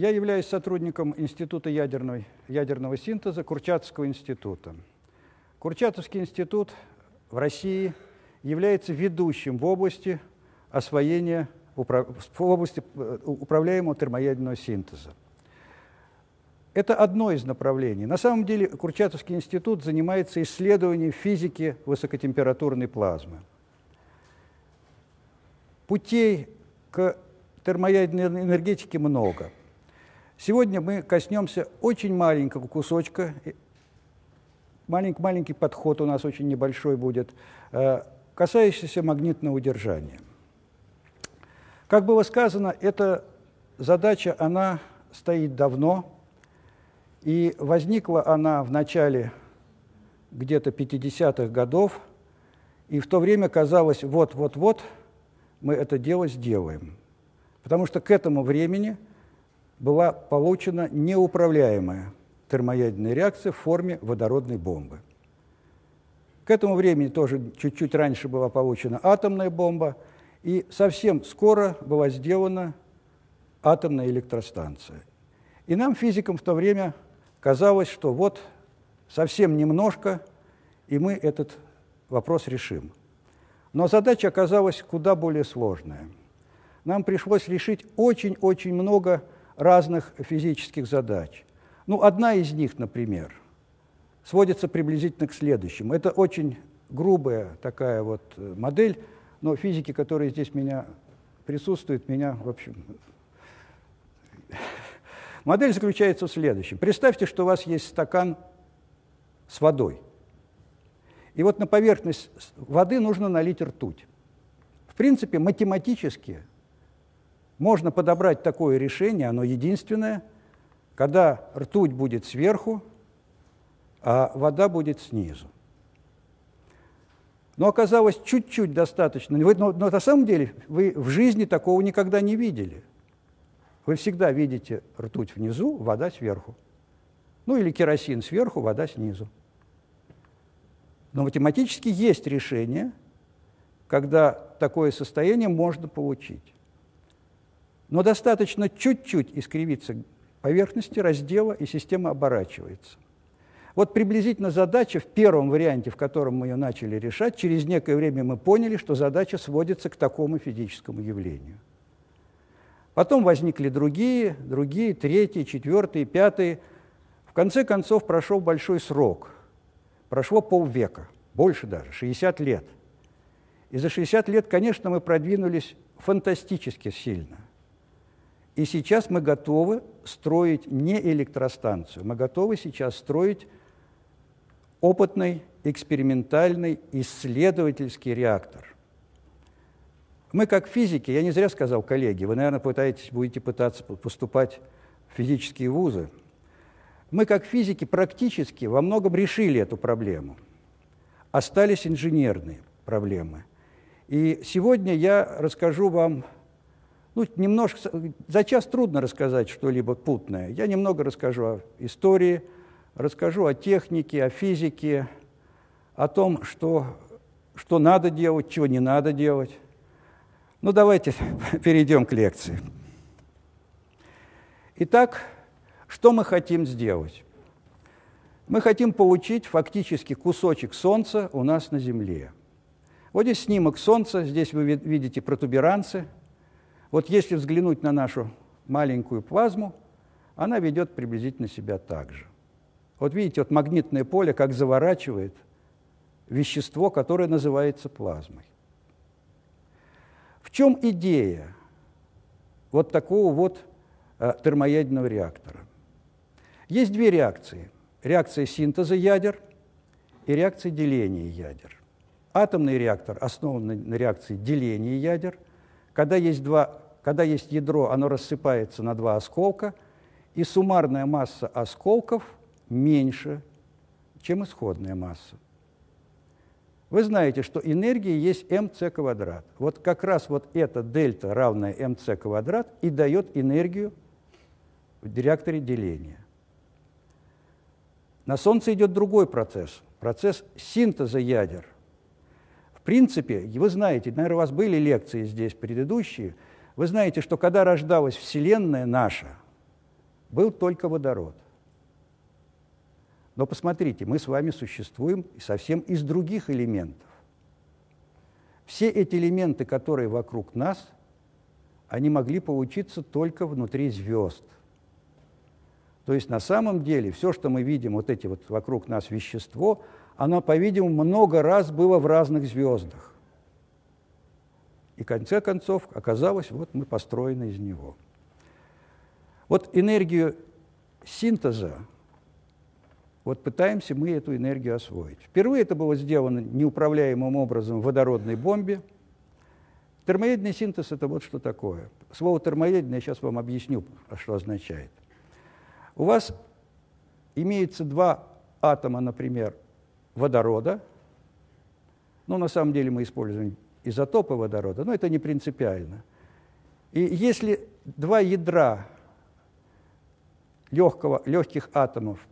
Я являюсь сотрудником Института ядерной, ядерного синтеза Курчатовского института. Курчатовский институт в России является ведущим в области освоения в области э, управляемого термоядерного синтеза. Это одно из направлений. На самом деле Курчатовский институт занимается исследованием физики высокотемпературной плазмы. Путей к термоядерной энергетике много. Сегодня мы коснемся очень маленького кусочка, маленький, маленький подход у нас очень небольшой будет, э, касающийся магнитного удержания. Как было сказано, эта задача, она стоит давно, и возникла она в начале где-то 50-х годов, и в то время казалось, вот-вот-вот мы это дело сделаем. Потому что к этому времени была получена неуправляемая термоядерная реакция в форме водородной бомбы. К этому времени тоже чуть-чуть раньше была получена атомная бомба – и совсем скоро была сделана атомная электростанция. И нам, физикам, в то время казалось, что вот совсем немножко, и мы этот вопрос решим. Но задача оказалась куда более сложная. Нам пришлось решить очень-очень много разных физических задач. Ну, одна из них, например, сводится приблизительно к следующему. Это очень грубая такая вот модель но физики, которые здесь меня присутствуют, меня, в общем... Модель заключается в следующем. Представьте, что у вас есть стакан с водой. И вот на поверхность воды нужно налить ртуть. В принципе, математически можно подобрать такое решение, оно единственное, когда ртуть будет сверху, а вода будет снизу но оказалось чуть-чуть достаточно. Но, но на самом деле вы в жизни такого никогда не видели. Вы всегда видите ртуть внизу, вода сверху. Ну или керосин сверху, вода снизу. Но математически есть решение, когда такое состояние можно получить. Но достаточно чуть-чуть искривиться поверхности раздела, и система оборачивается. Вот приблизительно задача в первом варианте, в котором мы ее начали решать, через некое время мы поняли, что задача сводится к такому физическому явлению. Потом возникли другие, другие, третьи, четвертые, пятые. В конце концов прошел большой срок. Прошло полвека, больше даже, 60 лет. И за 60 лет, конечно, мы продвинулись фантастически сильно. И сейчас мы готовы строить не электростанцию, мы готовы сейчас строить опытный, экспериментальный, исследовательский реактор. Мы, как физики, я не зря сказал коллеги, вы, наверное, пытаетесь, будете пытаться поступать в физические вузы. Мы, как физики, практически во многом решили эту проблему. Остались инженерные проблемы. И сегодня я расскажу вам, ну, немножко, за час трудно рассказать что-либо путное. Я немного расскажу о истории, расскажу о технике, о физике, о том, что, что надо делать, чего не надо делать. Ну, давайте перейдем к лекции. Итак, что мы хотим сделать? Мы хотим получить фактически кусочек Солнца у нас на Земле. Вот здесь снимок Солнца, здесь вы видите протуберанцы. Вот если взглянуть на нашу маленькую плазму, она ведет приблизительно себя так же. Вот видите, вот магнитное поле как заворачивает вещество, которое называется плазмой. В чем идея вот такого вот э, термоядерного реактора? Есть две реакции. Реакция синтеза ядер и реакция деления ядер. Атомный реактор основан на реакции деления ядер. Когда есть, два, когда есть ядро, оно рассыпается на два осколка, и суммарная масса осколков – меньше, чем исходная масса. Вы знаете, что энергия есть mc квадрат. Вот как раз вот эта дельта, равная mc квадрат, и дает энергию в реакторе деления. На Солнце идет другой процесс, процесс синтеза ядер. В принципе, вы знаете, наверное, у вас были лекции здесь предыдущие, вы знаете, что когда рождалась Вселенная наша – был только водород. Но посмотрите, мы с вами существуем совсем из других элементов. Все эти элементы, которые вокруг нас, они могли получиться только внутри звезд. То есть на самом деле все, что мы видим, вот эти вот вокруг нас вещество, оно, по-видимому, много раз было в разных звездах. И в конце концов оказалось, вот мы построены из него. Вот энергию синтеза, вот пытаемся мы эту энергию освоить. Впервые это было сделано неуправляемым образом в водородной бомбе. Термоядный синтез – это вот что такое. Слово термоядный я сейчас вам объясню, что означает. У вас имеется два атома, например, водорода. Ну, на самом деле мы используем изотопы водорода, но это не принципиально. И если два ядра легкого, легких атомов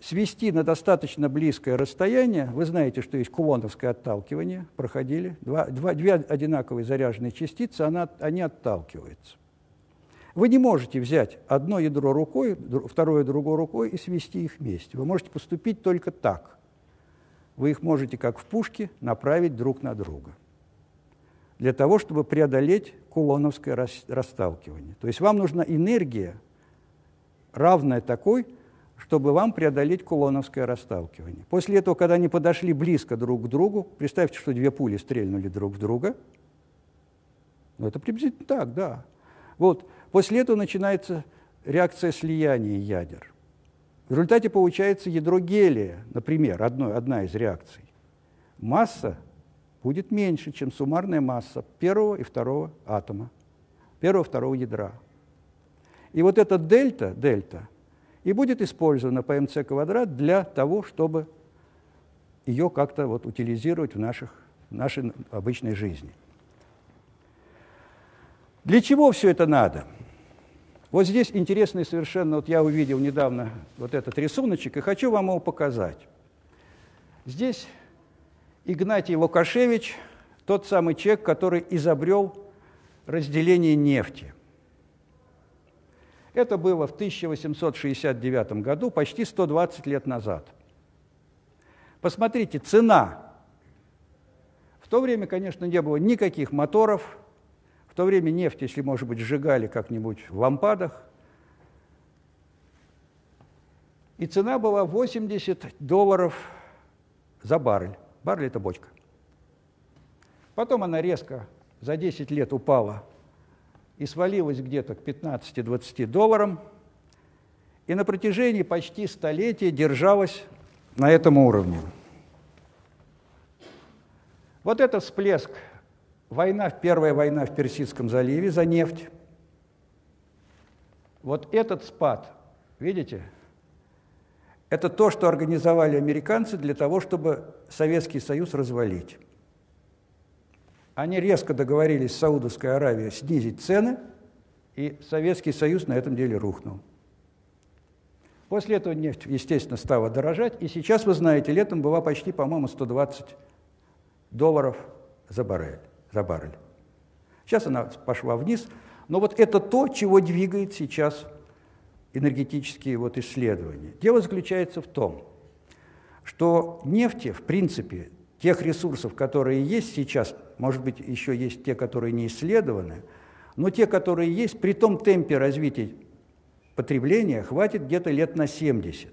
свести на достаточно близкое расстояние, вы знаете, что есть кулоновское отталкивание, проходили, два, два, две одинаковые заряженные частицы, она, они отталкиваются. Вы не можете взять одно ядро рукой, второе другой рукой и свести их вместе. Вы можете поступить только так. Вы их можете, как в пушке, направить друг на друга для того, чтобы преодолеть кулоновское расталкивание. То есть вам нужна энергия, равная такой, чтобы вам преодолеть кулоновское расталкивание. После этого, когда они подошли близко друг к другу, представьте, что две пули стрельнули друг в друга. Ну, это приблизительно так, да. Вот. После этого начинается реакция слияния ядер. В результате получается ядро гелия, например, одно, одна из реакций. Масса будет меньше, чем суммарная масса первого и второго атома, первого и второго ядра. И вот эта дельта, дельта – и будет использована по МЦ квадрат для того, чтобы ее как-то вот утилизировать в наших, в нашей обычной жизни. Для чего все это надо? Вот здесь интересный совершенно, вот я увидел недавно вот этот рисуночек и хочу вам его показать. Здесь Игнатий Лукашевич, тот самый человек, который изобрел разделение нефти. Это было в 1869 году, почти 120 лет назад. Посмотрите, цена. В то время, конечно, не было никаких моторов, то время нефть, если, может быть, сжигали как-нибудь в лампадах. И цена была 80 долларов за баррель. Баррель – это бочка. Потом она резко за 10 лет упала и свалилась где-то к 15-20 долларам, и на протяжении почти столетия держалась на этом уровне. Вот это всплеск, война, первая война в Персидском заливе за нефть. Вот этот спад, видите, это то, что организовали американцы для того, чтобы Советский Союз развалить. Они резко договорились с Саудовской Аравией снизить цены, и Советский Союз на этом деле рухнул. После этого нефть, естественно, стала дорожать, и сейчас, вы знаете, летом была почти, по-моему, 120 долларов за баррель, за баррель. Сейчас она пошла вниз, но вот это то, чего двигает сейчас энергетические вот исследования. Дело заключается в том, что нефти, в принципе, тех ресурсов, которые есть сейчас, может быть, еще есть те, которые не исследованы, но те, которые есть, при том темпе развития потребления хватит где-то лет на 70.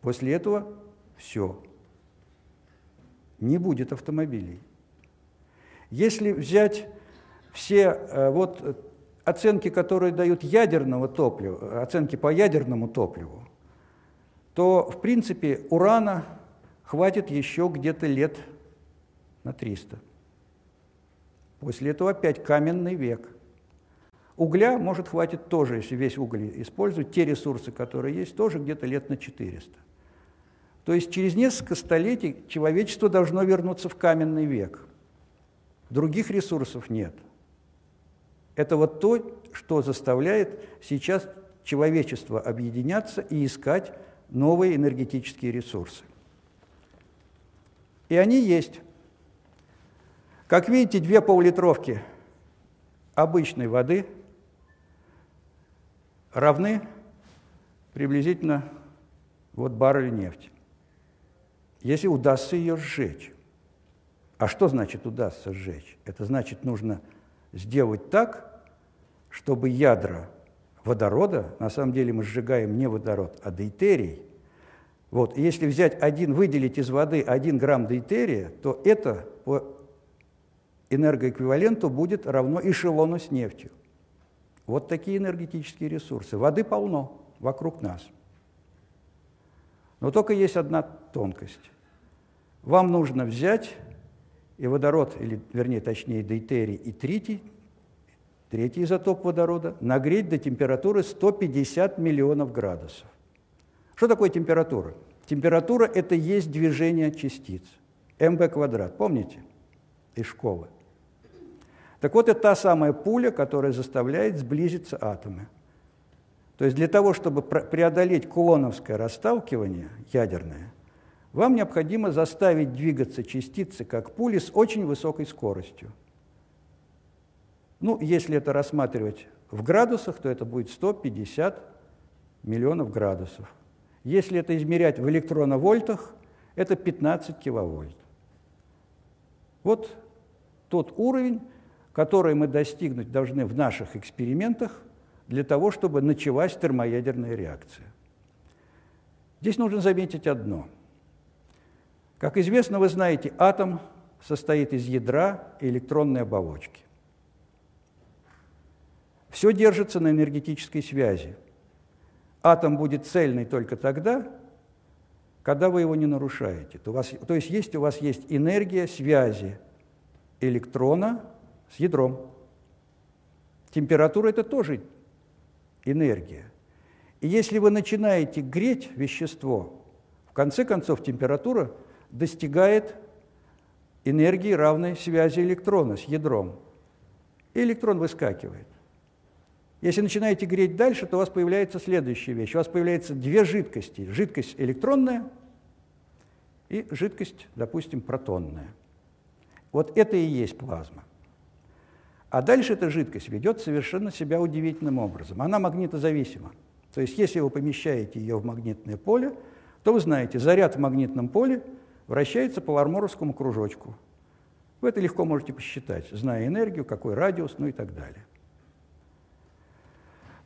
После этого все. Не будет автомобилей. Если взять все э, вот оценки, которые дают ядерного топлива, оценки по ядерному топливу, то, в принципе, урана хватит еще где-то лет на 300. После этого опять каменный век. Угля, может, хватит тоже, если весь уголь использовать, те ресурсы, которые есть, тоже где-то лет на 400. То есть через несколько столетий человечество должно вернуться в каменный век. Других ресурсов нет. Это вот то, что заставляет сейчас человечество объединяться и искать новые энергетические ресурсы. И они есть. Как видите, две поллитровки обычной воды равны приблизительно вот баррелю нефти. Если удастся ее сжечь. А что значит удастся сжечь? Это значит, нужно сделать так, чтобы ядра водорода, на самом деле мы сжигаем не водород, а дейтерий. Вот, если взять один, выделить из воды один грамм дейтерия, то это по энергоэквиваленту будет равно эшелону с нефтью. Вот такие энергетические ресурсы. Воды полно вокруг нас. Но только есть одна тонкость. Вам нужно взять и водород, или вернее точнее дейтерий и тритий, третий изотоп водорода, нагреть до температуры 150 миллионов градусов. Что такое температура? Температура – это есть движение частиц. МВ квадрат, помните? Из школы. Так вот, это та самая пуля, которая заставляет сблизиться атомы. То есть для того, чтобы преодолеть кулоновское расталкивание ядерное, вам необходимо заставить двигаться частицы, как пули, с очень высокой скоростью. Ну, если это рассматривать в градусах, то это будет 150 миллионов градусов. Если это измерять в электроновольтах, это 15 киловольт. Вот тот уровень, который мы достигнуть должны в наших экспериментах для того, чтобы началась термоядерная реакция. Здесь нужно заметить одно. Как известно, вы знаете, атом состоит из ядра и электронной оболочки. Все держится на энергетической связи. Атом будет цельный только тогда, когда вы его не нарушаете. То, вас, то есть, есть у вас есть энергия связи электрона с ядром. Температура – это тоже энергия. И если вы начинаете греть вещество, в конце концов температура достигает энергии, равной связи электрона с ядром. И электрон выскакивает. Если начинаете греть дальше, то у вас появляется следующая вещь. У вас появляются две жидкости. Жидкость электронная и жидкость, допустим, протонная. Вот это и есть плазма. А дальше эта жидкость ведет совершенно себя удивительным образом. Она магнитозависима. То есть если вы помещаете ее в магнитное поле, то вы знаете, заряд в магнитном поле вращается по ларморовскому кружочку. Вы это легко можете посчитать, зная энергию, какой радиус, ну и так далее.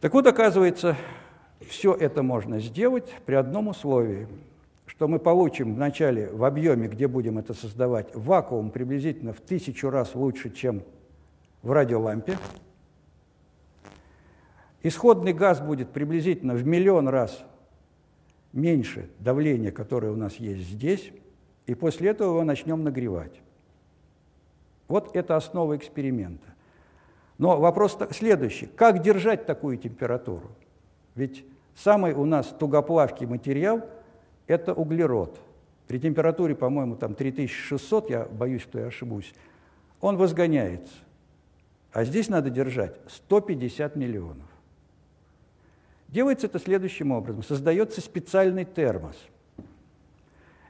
Так вот, оказывается, все это можно сделать при одном условии, что мы получим вначале в объеме, где будем это создавать, вакуум приблизительно в тысячу раз лучше, чем в радиолампе. Исходный газ будет приблизительно в миллион раз меньше давления, которое у нас есть здесь, и после этого его начнем нагревать. Вот это основа эксперимента. Но вопрос следующий. Как держать такую температуру? Ведь самый у нас тугоплавкий материал – это углерод. При температуре, по-моему, там 3600, я боюсь, что я ошибусь, он возгоняется. А здесь надо держать 150 миллионов. Делается это следующим образом. Создается специальный термос.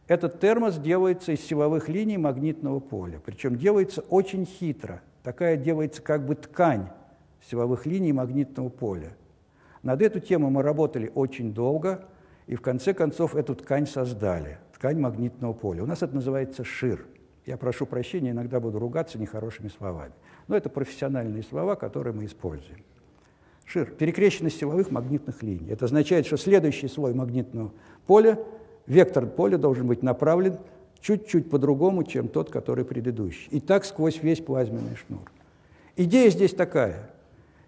Этот термос делается из силовых линий магнитного поля. Причем делается очень хитро. Такая делается как бы ткань силовых линий магнитного поля. Над эту тему мы работали очень долго, и в конце концов эту ткань создали, ткань магнитного поля. У нас это называется шир. Я прошу прощения, иногда буду ругаться нехорошими словами. Но это профессиональные слова, которые мы используем. Шир – перекрещенность силовых магнитных линий. Это означает, что следующий слой магнитного поля, вектор поля должен быть направлен чуть-чуть по-другому, чем тот, который предыдущий. И так сквозь весь плазменный шнур. Идея здесь такая.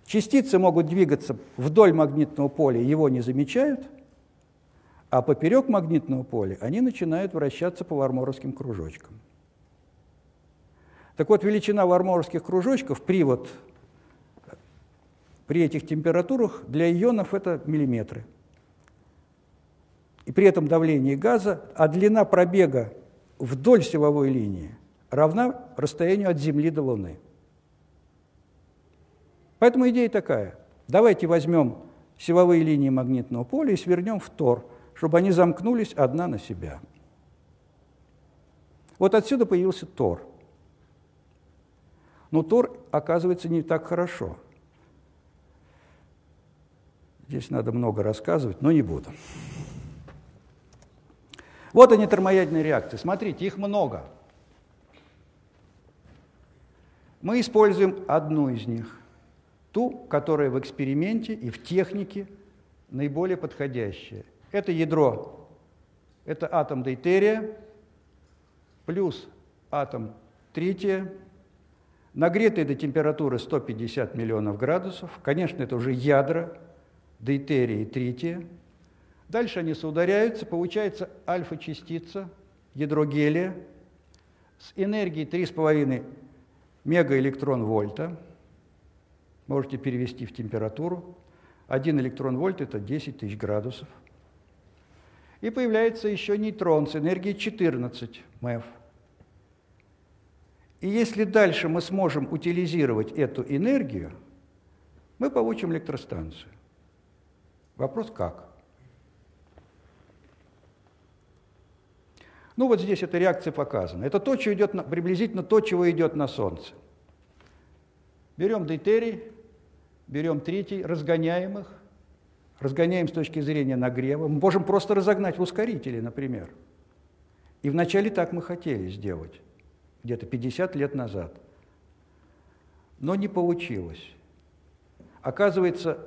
Частицы могут двигаться вдоль магнитного поля, его не замечают, а поперек магнитного поля они начинают вращаться по варморовским кружочкам. Так вот, величина варморовских кружочков, привод при этих температурах для ионов это миллиметры. И при этом давление газа, а длина пробега вдоль силовой линии равна расстоянию от Земли до Луны. Поэтому идея такая. Давайте возьмем силовые линии магнитного поля и свернем в Тор, чтобы они замкнулись одна на себя. Вот отсюда появился Тор – но Тор оказывается не так хорошо. Здесь надо много рассказывать, но не буду. Вот они, термоядерные реакции. Смотрите, их много. Мы используем одну из них, ту, которая в эксперименте и в технике наиболее подходящая. Это ядро, это атом дейтерия плюс атом трития, нагретый до температуры 150 миллионов градусов. Конечно, это уже ядра дейтерия и трития. Дальше они соударяются, получается альфа-частица, ядро гелия, с энергией 3,5 мегаэлектрон-вольта. Можете перевести в температуру. Один электрон-вольт – это 10 тысяч градусов. И появляется еще нейтрон с энергией 14 МЭФ. И если дальше мы сможем утилизировать эту энергию, мы получим электростанцию. Вопрос как? Ну вот здесь эта реакция показана. Это то, что идет на, приблизительно то, чего идет на Солнце. Берем дейтерий, берем третий, разгоняем их, разгоняем с точки зрения нагрева. Мы можем просто разогнать в ускорителе, например. И вначале так мы хотели сделать, где-то 50 лет назад. Но не получилось. Оказывается,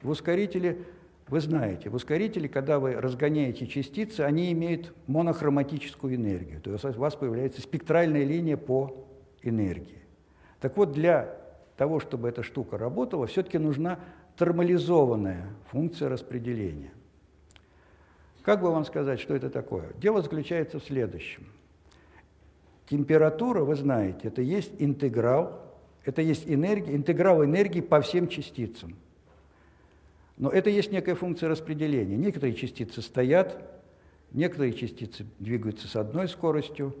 в ускорителе вы знаете, в ускорителе, когда вы разгоняете частицы, они имеют монохроматическую энергию. То есть у вас появляется спектральная линия по энергии. Так вот, для того, чтобы эта штука работала, все-таки нужна термализованная функция распределения. Как бы вам сказать, что это такое? Дело заключается в следующем. Температура, вы знаете, это есть интеграл, это есть энергия, интеграл энергии по всем частицам – но это есть некая функция распределения. Некоторые частицы стоят, некоторые частицы двигаются с одной скоростью,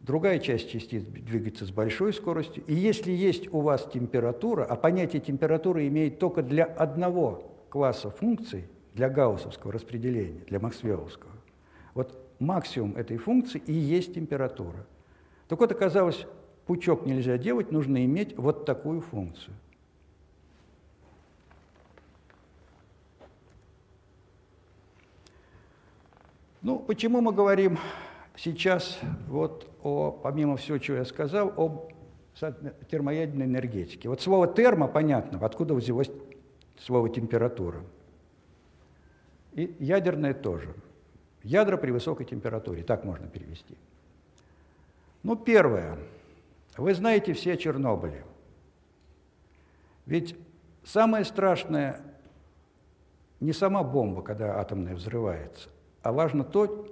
другая часть частиц двигается с большой скоростью. И если есть у вас температура, а понятие температуры имеет только для одного класса функций, для гауссовского распределения, для максвелловского, вот максимум этой функции и есть температура. Так вот, оказалось, пучок нельзя делать, нужно иметь вот такую функцию – Ну, почему мы говорим сейчас, вот о, помимо всего, чего я сказал, об термоядерной энергетике? Вот слово термо, понятно, откуда взялось слово температура. И ядерное тоже. Ядра при высокой температуре, так можно перевести. Ну, первое. Вы знаете все о Чернобыле. Ведь самое страшное не сама бомба, когда атомная взрывается, а важно то,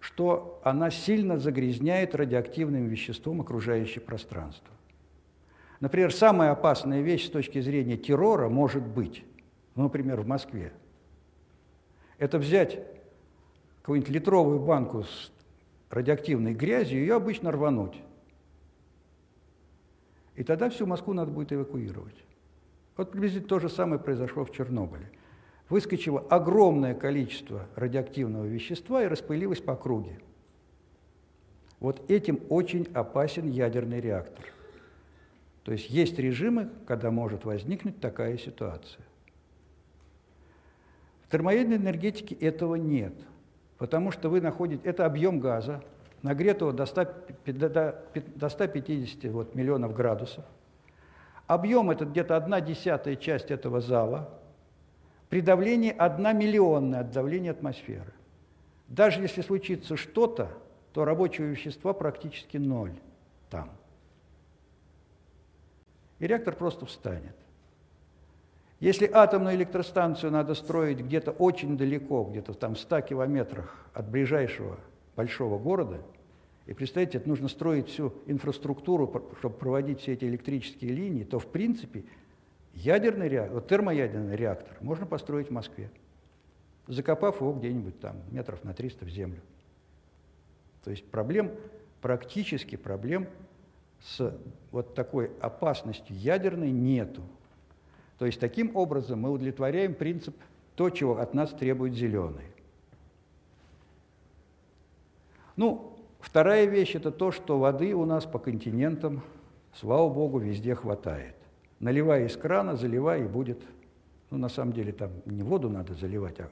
что она сильно загрязняет радиоактивным веществом окружающее пространство. Например, самая опасная вещь с точки зрения террора может быть, ну, например, в Москве, это взять какую-нибудь литровую банку с радиоактивной грязью, ее обычно рвануть. И тогда всю Москву надо будет эвакуировать. Вот приблизительно то же самое произошло в Чернобыле выскочило огромное количество радиоактивного вещества и распылилось по округе. Вот этим очень опасен ядерный реактор. То есть есть режимы, когда может возникнуть такая ситуация. В термоядерной энергетике этого нет, потому что вы находите, это объем газа, нагретого до, 100, до 150 вот, миллионов градусов. Объем – это где-то одна десятая часть этого зала – при давлении 1 миллионная от давления атмосферы. Даже если случится что-то, то рабочего вещества практически ноль там. И реактор просто встанет. Если атомную электростанцию надо строить где-то очень далеко, где-то там в 100 километрах от ближайшего большого города, и представьте, это нужно строить всю инфраструктуру, чтобы проводить все эти электрические линии, то в принципе Ядерный реактор, термоядерный реактор можно построить в Москве, закопав его где-нибудь там метров на 300 в землю. То есть проблем, практически проблем с вот такой опасностью ядерной нету. То есть таким образом мы удовлетворяем принцип то, чего от нас требует зеленый. Ну, вторая вещь – это то, что воды у нас по континентам, слава богу, везде хватает. Наливай из крана, заливай, и будет Ну, на самом деле там не воду надо заливать, а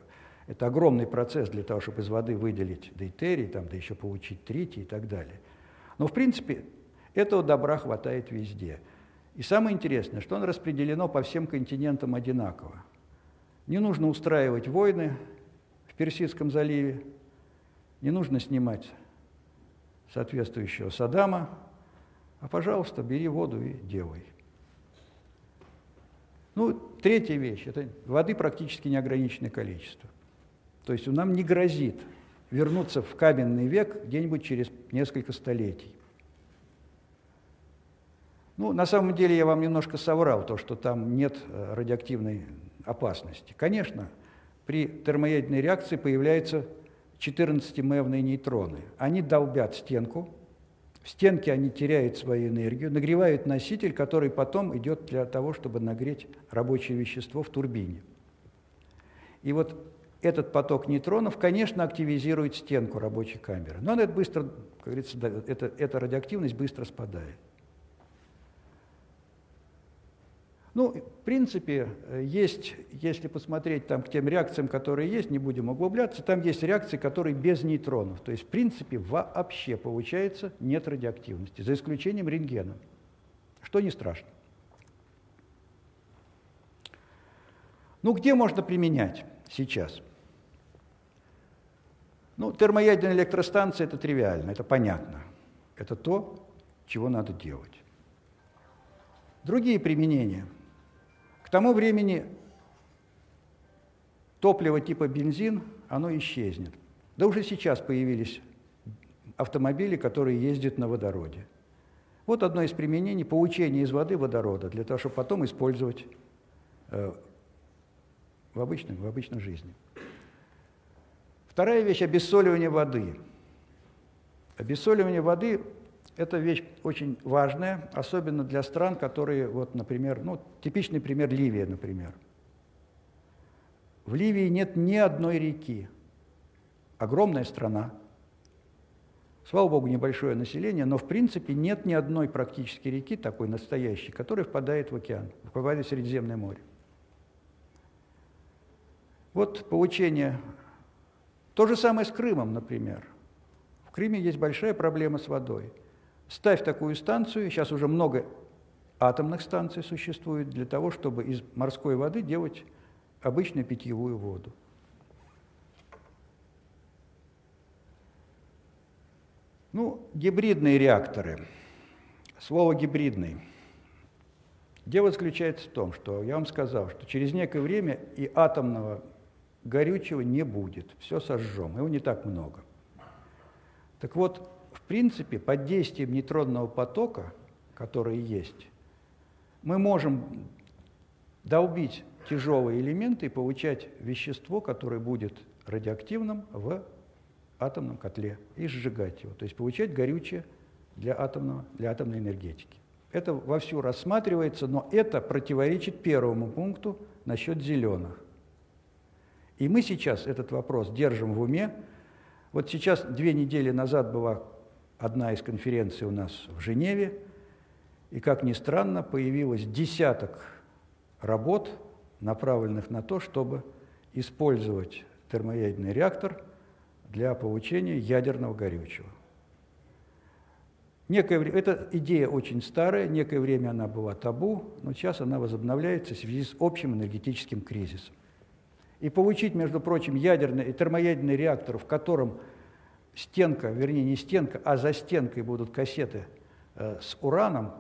это огромный процесс для того, чтобы из воды выделить дейтерий, там, да еще получить тритий и так далее. Но, в принципе, этого добра хватает везде. И самое интересное, что оно распределено по всем континентам одинаково. Не нужно устраивать войны в Персидском заливе, не нужно снимать соответствующего Саддама, а, пожалуйста, бери воду и делай. Ну, третья вещь – это воды практически неограниченное количество. То есть нам не грозит вернуться в каменный век где-нибудь через несколько столетий. Ну, на самом деле я вам немножко соврал, то, что там нет э, радиоактивной опасности. Конечно, при термоядерной реакции появляются 14-мевные нейтроны. Они долбят стенку, в стенке они теряют свою энергию, нагревают носитель, который потом идет для того, чтобы нагреть рабочее вещество в турбине. И вот этот поток нейтронов, конечно, активизирует стенку рабочей камеры. Но это быстро, как говорится, это, эта радиоактивность быстро спадает. Ну, в принципе, есть, если посмотреть там к тем реакциям, которые есть, не будем углубляться, там есть реакции, которые без нейтронов. То есть, в принципе, вообще получается нет радиоактивности, за исключением рентгена, что не страшно. Ну, где можно применять сейчас? Ну, термоядерная электростанция – это тривиально, это понятно. Это то, чего надо делать. Другие применения – к тому времени топливо типа бензин, оно исчезнет. Да уже сейчас появились автомобили, которые ездят на водороде. Вот одно из применений – получение из воды водорода, для того, чтобы потом использовать э, в, обычной, в обычной жизни. Вторая вещь – обессоливание воды. Обессоливание воды это вещь очень важная, особенно для стран, которые, вот, например, ну, типичный пример Ливия, например. В Ливии нет ни одной реки. Огромная страна. Слава богу, небольшое население, но в принципе нет ни одной практически реки, такой настоящей, которая впадает в океан, впадает в Средиземное море. Вот получение. То же самое с Крымом, например. В Крыме есть большая проблема с водой – Ставь такую станцию, сейчас уже много атомных станций существует для того, чтобы из морской воды делать обычную питьевую воду. Ну, гибридные реакторы. Слово «гибридный». Дело заключается в том, что я вам сказал, что через некое время и атомного горючего не будет. Все сожжем, его не так много. Так вот, в принципе, под действием нейтронного потока, который есть, мы можем долбить тяжелые элементы и получать вещество, которое будет радиоактивным в атомном котле и сжигать его, то есть получать горючее для, атомного, для атомной энергетики. Это вовсю рассматривается, но это противоречит первому пункту насчет зеленых. И мы сейчас этот вопрос держим в уме. Вот сейчас, две недели назад была одна из конференций у нас в Женеве, и, как ни странно, появилось десяток работ, направленных на то, чтобы использовать термоядерный реактор для получения ядерного горючего. Некое, эта идея очень старая, некое время она была табу, но сейчас она возобновляется в связи с общим энергетическим кризисом. И получить, между прочим, ядерный и термоядерный реактор, в котором стенка, вернее не стенка, а за стенкой будут кассеты э, с ураном,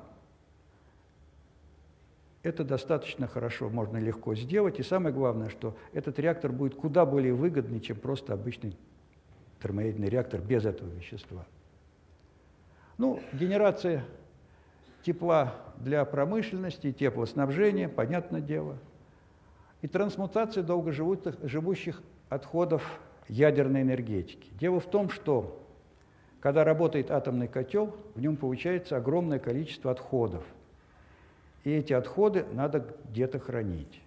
это достаточно хорошо, можно легко сделать. И самое главное, что этот реактор будет куда более выгодный, чем просто обычный термоядерный реактор без этого вещества. Ну, генерация тепла для промышленности, теплоснабжения, понятное дело. И трансмутация долгоживущих отходов ядерной энергетики. Дело в том, что когда работает атомный котел, в нем получается огромное количество отходов. И эти отходы надо где-то хранить.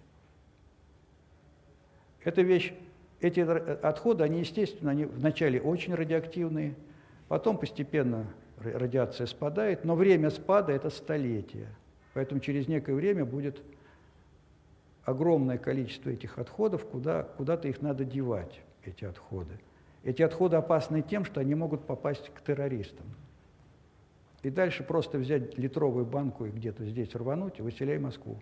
Эта вещь, эти отходы, они, естественно, они вначале очень радиоактивные, потом постепенно радиация спадает, но время спада – это столетие. Поэтому через некое время будет огромное количество этих отходов, куда, куда-то их надо девать, эти отходы. Эти отходы опасны тем, что они могут попасть к террористам. И дальше просто взять литровую банку и где-то здесь рвануть и выселяй Москву.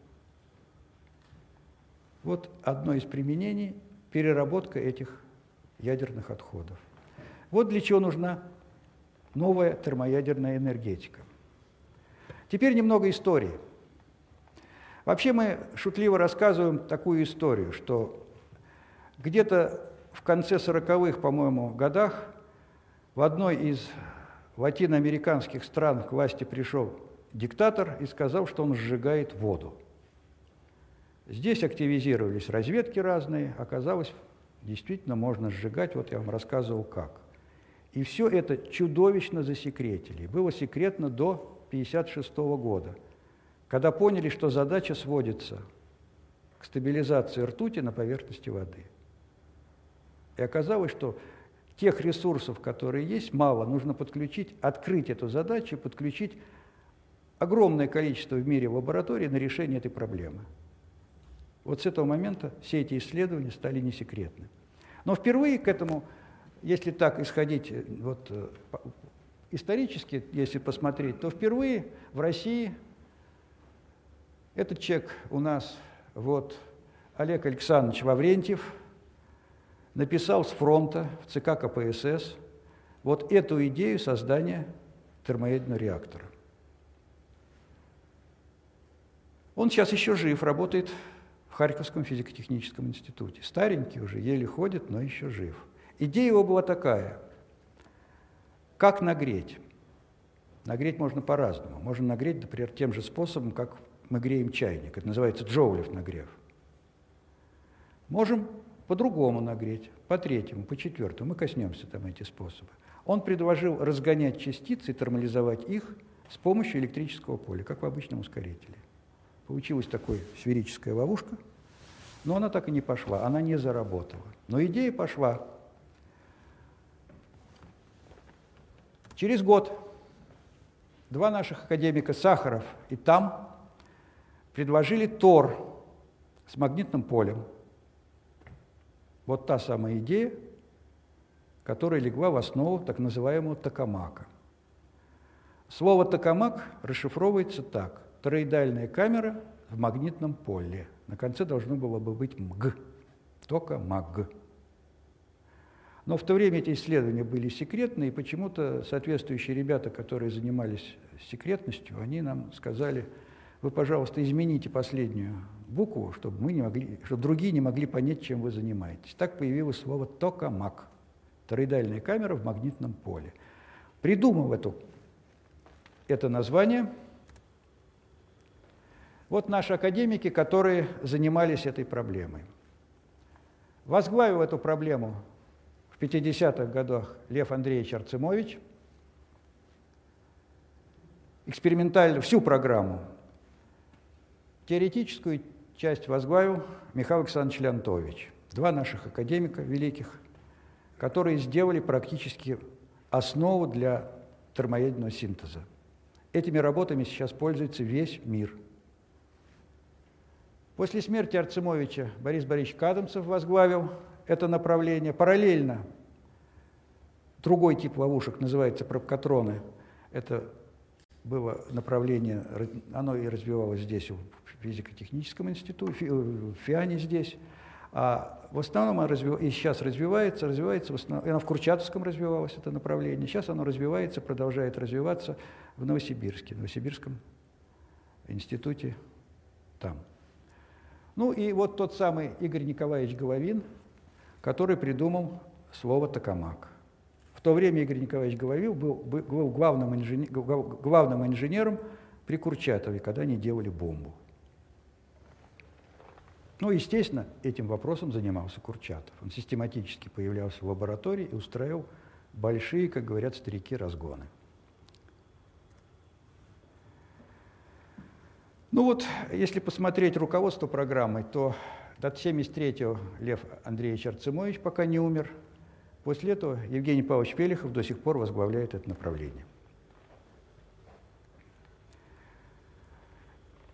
Вот одно из применений – переработка этих ядерных отходов. Вот для чего нужна новая термоядерная энергетика. Теперь немного истории. Вообще мы шутливо рассказываем такую историю, что где-то в конце 40-х, по-моему, годах в одной из латиноамериканских стран к власти пришел диктатор и сказал, что он сжигает воду. Здесь активизировались разведки разные, оказалось, действительно можно сжигать, вот я вам рассказывал как. И все это чудовищно засекретили. Было секретно до 1956 года, когда поняли, что задача сводится к стабилизации ртути на поверхности воды. И оказалось, что тех ресурсов, которые есть, мало. Нужно подключить, открыть эту задачу, подключить огромное количество в мире лабораторий на решение этой проблемы. Вот с этого момента все эти исследования стали несекретны. Но впервые к этому, если так исходить э, вот, э, исторически, если посмотреть, то впервые в России этот человек у нас, вот, Олег Александрович Лаврентьев, написал с фронта в ЦК КПСС вот эту идею создания термоядерного реактора. Он сейчас еще жив, работает Харьковском физико-техническом институте. Старенький уже, еле ходит, но еще жив. Идея его была такая. Как нагреть? Нагреть можно по-разному. Можно нагреть, например, тем же способом, как мы греем чайник. Это называется джоулев нагрев. Можем по-другому нагреть, по третьему, по четвертому. Мы коснемся там эти способы. Он предложил разгонять частицы и термализовать их с помощью электрического поля, как в обычном ускорителе. Получилась такая сферическая ловушка – но она так и не пошла, она не заработала. Но идея пошла. Через год два наших академика Сахаров и там предложили Тор с магнитным полем. Вот та самая идея, которая легла в основу так называемого токамака. Слово токамак расшифровывается так. Тороидальная камера в магнитном поле – на конце должно было бы быть МГ, только МАГ. Но в то время эти исследования были секретные, и почему-то соответствующие ребята, которые занимались секретностью, они нам сказали, вы, пожалуйста, измените последнюю букву, чтобы, мы не могли, чтобы другие не могли понять, чем вы занимаетесь. Так появилось слово «токамак» – тороидальная камера в магнитном поле. Придумав эту, это название – вот наши академики, которые занимались этой проблемой. Возглавил эту проблему в 50-х годах Лев Андреевич Арцемович. Экспериментально всю программу. Теоретическую часть возглавил Михаил Александрович Леонтович. Два наших академика великих, которые сделали практически основу для термоядерного синтеза. Этими работами сейчас пользуется весь мир – После смерти Арцемовича Борис Борисович Кадамцев возглавил это направление. Параллельно другой тип ловушек называется пробкатроны. Это было направление, оно и развивалось здесь, в физико-техническом институте, в ФИАНе здесь. А в основном оно развив... и сейчас развивается, развивается в основном, оно в Курчатовском развивалось, это направление. Сейчас оно развивается, продолжает развиваться в Новосибирске, в Новосибирском институте там. Ну и вот тот самый Игорь Николаевич Головин, который придумал слово «токамак». В то время Игорь Николаевич Головин был, был главным, инженер, главным инженером при Курчатове, когда они делали бомбу. Ну, естественно, этим вопросом занимался Курчатов. Он систематически появлялся в лаборатории и устраивал большие, как говорят старики, разгоны. Ну вот, если посмотреть руководство программой, то до 73-го Лев Андреевич Арцемович пока не умер. После этого Евгений Павлович Пелехов до сих пор возглавляет это направление.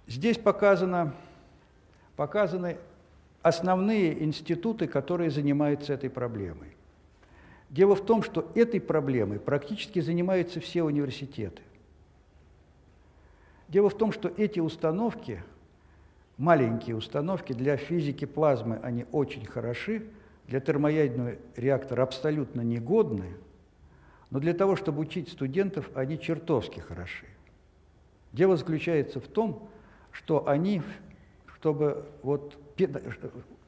Здесь показано показаны основные институты, которые занимаются этой проблемой. Дело в том, что этой проблемой практически занимаются все университеты. Дело в том, что эти установки, маленькие установки для физики плазмы, они очень хороши, для термоядерного реактора абсолютно негодны, но для того, чтобы учить студентов, они чертовски хороши. Дело заключается в том, что они, чтобы вот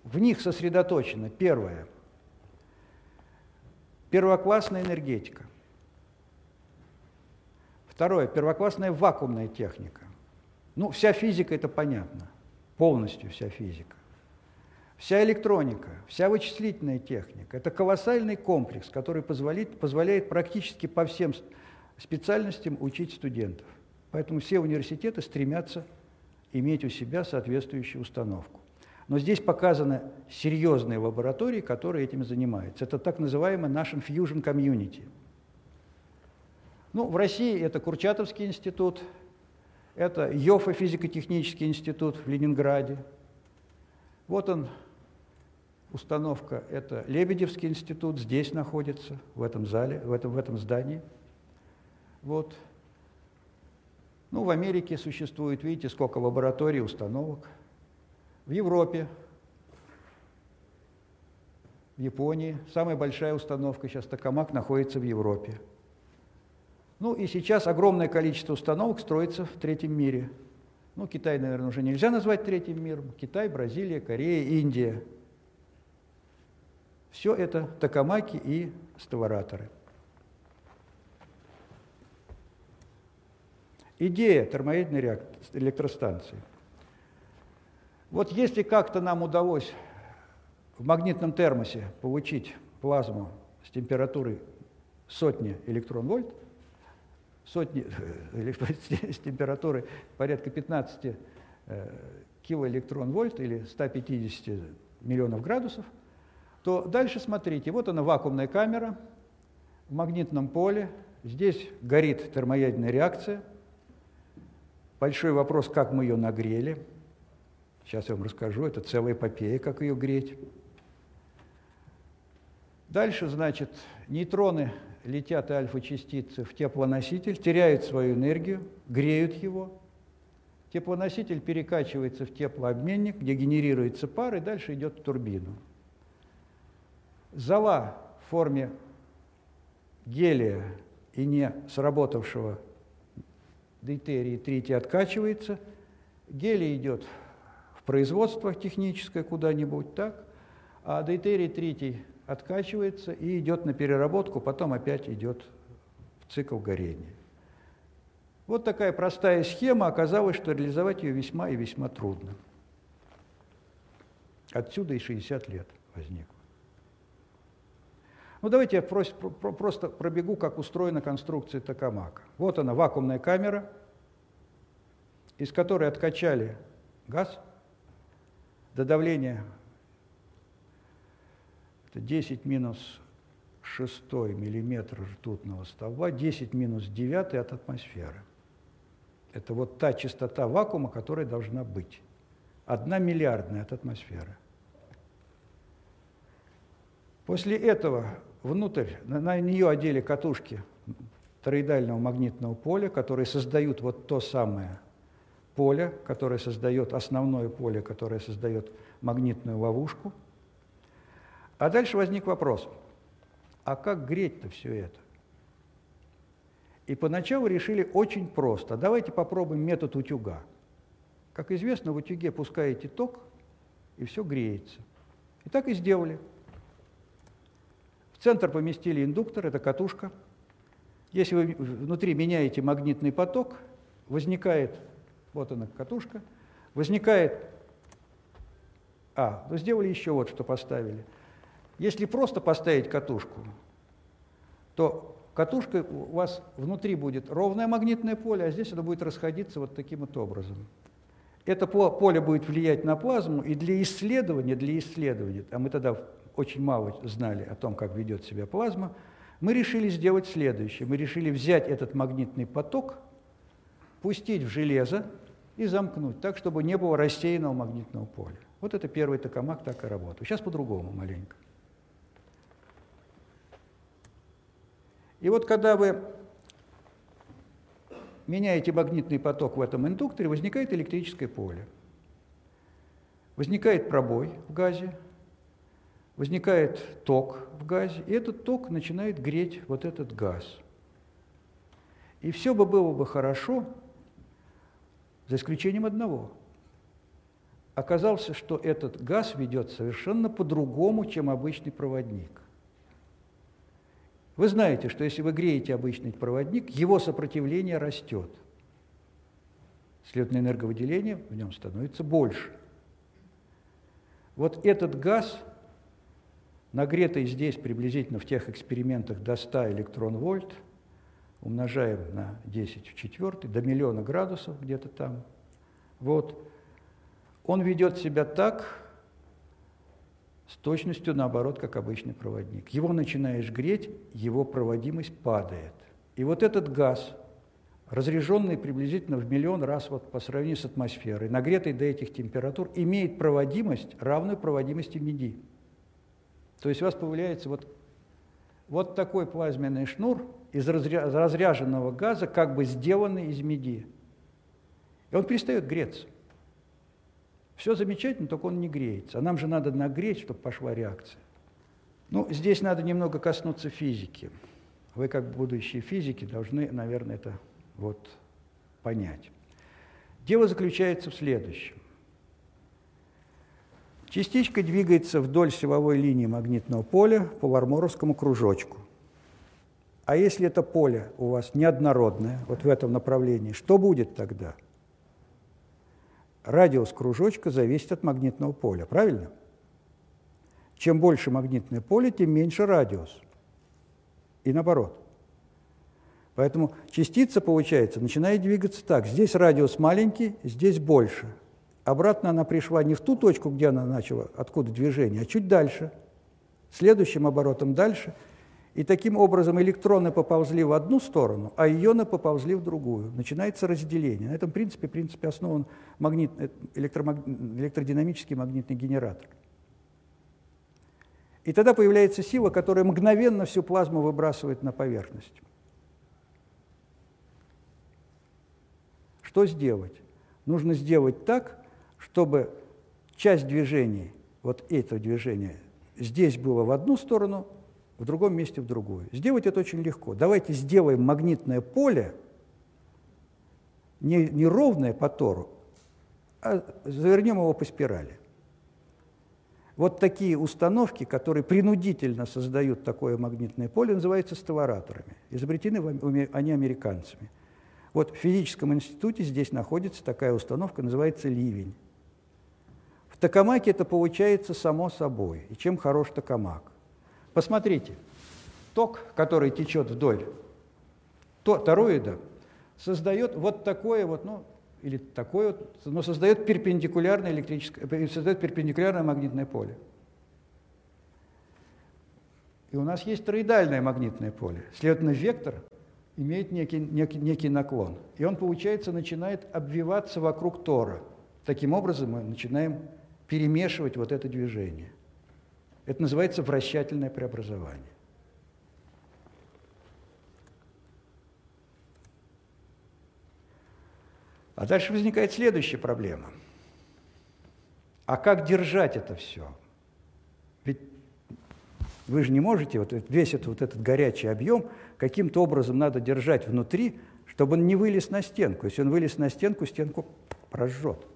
в них сосредоточено первое – первоклассная энергетика. Второе – первоклассная вакуумная техника. Ну, вся физика – это понятно, полностью вся физика. Вся электроника, вся вычислительная техника – это колоссальный комплекс, который позволяет, позволяет практически по всем специальностям учить студентов. Поэтому все университеты стремятся иметь у себя соответствующую установку. Но здесь показаны серьезные лаборатории, которые этим занимаются. Это так называемый наш Fusion Community. Ну, в России это Курчатовский институт, это ЙОФА физико-технический институт в Ленинграде. Вот он, установка, это Лебедевский институт, здесь находится, в этом зале, в этом, в этом здании. Вот. Ну, в Америке существует, видите, сколько лабораторий, установок. В Европе, в Японии. Самая большая установка сейчас Токамак находится в Европе. Ну и сейчас огромное количество установок строится в третьем мире. Ну, Китай, наверное, уже нельзя назвать третьим миром. Китай, Бразилия, Корея, Индия. Все это токамаки и ставораторы. Идея термоядерной электростанции. Вот если как-то нам удалось в магнитном термосе получить плазму с температурой сотни электрон-вольт, сотни, э, с температурой порядка 15 э, килоэлектрон-вольт или 150 миллионов градусов, то дальше смотрите, вот она вакуумная камера в магнитном поле, здесь горит термоядерная реакция – Большой вопрос, как мы ее нагрели. Сейчас я вам расскажу, это целая эпопея, как ее греть. Дальше, значит, нейтроны летят и альфа-частицы в теплоноситель, теряют свою энергию, греют его. Теплоноситель перекачивается в теплообменник, где генерируется пар, и дальше идет в турбину. Зола в форме гелия и не сработавшего дейтерий третий откачивается, гелий идет в производство техническое куда-нибудь, так, а дейтерий третий откачивается и идет на переработку, потом опять идет в цикл горения. Вот такая простая схема, оказалось, что реализовать ее весьма и весьма трудно. Отсюда и 60 лет возникло. Ну, давайте я просто пробегу, как устроена конструкция токамака. Вот она, вакуумная камера, из которой откачали газ до давления это 10 минус 6 миллиметр ртутного столба, 10 минус 9 от атмосферы. Это вот та частота вакуума, которая должна быть. Одна миллиардная от атмосферы. После этого внутрь, на, на нее одели катушки тороидального магнитного поля, которые создают вот то самое поле, которое создает основное поле, которое создает магнитную ловушку. А дальше возник вопрос, а как греть-то все это? И поначалу решили очень просто. Давайте попробуем метод утюга. Как известно, в утюге пускаете ток, и все греется. И так и сделали. Центр поместили индуктор, это катушка. Если вы внутри меняете магнитный поток, возникает, вот она катушка, возникает, а, ну сделали еще вот что поставили. Если просто поставить катушку, то катушка у вас внутри будет ровное магнитное поле, а здесь оно будет расходиться вот таким вот образом. Это поле будет влиять на плазму, и для исследования, для исследования, а мы тогда очень мало знали о том, как ведет себя плазма, мы решили сделать следующее. Мы решили взять этот магнитный поток, пустить в железо, и замкнуть, так, чтобы не было рассеянного магнитного поля. Вот это первый токамак так и работает. Сейчас по-другому маленько. И вот когда вы меняете магнитный поток в этом индукторе, возникает электрическое поле. Возникает пробой в газе, возникает ток в газе, и этот ток начинает греть вот этот газ. И все бы было бы хорошо, за исключением одного. Оказалось, что этот газ ведет совершенно по-другому, чем обычный проводник. Вы знаете, что если вы греете обычный проводник, его сопротивление растет. Следовательно, энерговыделение в нем становится больше. Вот этот газ, нагретый здесь приблизительно в тех экспериментах до 100 электрон-вольт, умножаем на 10 в четвертый, до миллиона градусов где-то там, вот, он ведет себя так, с точностью наоборот, как обычный проводник. Его начинаешь греть, его проводимость падает. И вот этот газ, разряженный приблизительно в миллион раз вот по сравнению с атмосферой, нагретый до этих температур, имеет проводимость, равную проводимости меди. То есть у вас появляется вот, вот такой плазменный шнур из разряженного газа, как бы сделанный из меди. И он перестает греться. Все замечательно, только он не греется. А нам же надо нагреть, чтобы пошла реакция. Ну, здесь надо немного коснуться физики. Вы, как будущие физики, должны, наверное, это вот понять. Дело заключается в следующем. Частичка двигается вдоль силовой линии магнитного поля по варморовскому кружочку. А если это поле у вас неоднородное, вот в этом направлении, что будет тогда? – радиус кружочка зависит от магнитного поля, правильно? Чем больше магнитное поле, тем меньше радиус. И наоборот. Поэтому частица, получается, начинает двигаться так. Здесь радиус маленький, здесь больше. Обратно она пришла не в ту точку, где она начала, откуда движение, а чуть дальше. Следующим оборотом дальше – и таким образом электроны поползли в одну сторону, а ионы поползли в другую. Начинается разделение. На этом принципе, в принципе основан магнит, э, электромаг... электродинамический магнитный генератор. И тогда появляется сила, которая мгновенно всю плазму выбрасывает на поверхность. Что сделать? Нужно сделать так, чтобы часть движений, вот это движение, здесь было в одну сторону, в другом месте в другую. Сделать это очень легко. Давайте сделаем магнитное поле не, не ровное по тору, а завернем его по спирали. Вот такие установки, которые принудительно создают такое магнитное поле, называются стеллараторами. Изобретены они американцами. Вот в физическом институте здесь находится такая установка, называется ливень. В это получается само собой. И чем хорош токамак? Посмотрите, ток, который течет вдоль то, тороида, создает вот такое вот, ну, или такое вот, но создает перпендикулярное электрическое, э, создает перпендикулярное магнитное поле. И у нас есть тороидальное магнитное поле. Следовательно, вектор имеет некий, некий, некий наклон. И он, получается, начинает обвиваться вокруг тора. Таким образом мы начинаем перемешивать вот это движение. Это называется вращательное преобразование. А дальше возникает следующая проблема. А как держать это все? Ведь вы же не можете, вот весь этот, вот этот горячий объем каким-то образом надо держать внутри, чтобы он не вылез на стенку. Если он вылез на стенку, стенку прожжет.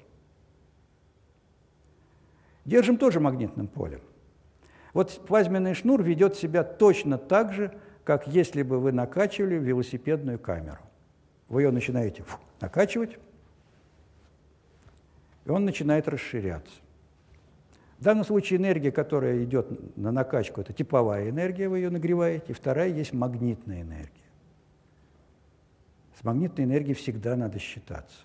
Держим тоже магнитным полем. Вот плазменный шнур ведет себя точно так же, как если бы вы накачивали велосипедную камеру. Вы ее начинаете фу, накачивать, и он начинает расширяться. В данном случае энергия, которая идет на накачку, это тепловая энергия, вы ее нагреваете, вторая есть магнитная энергия. С магнитной энергией всегда надо считаться.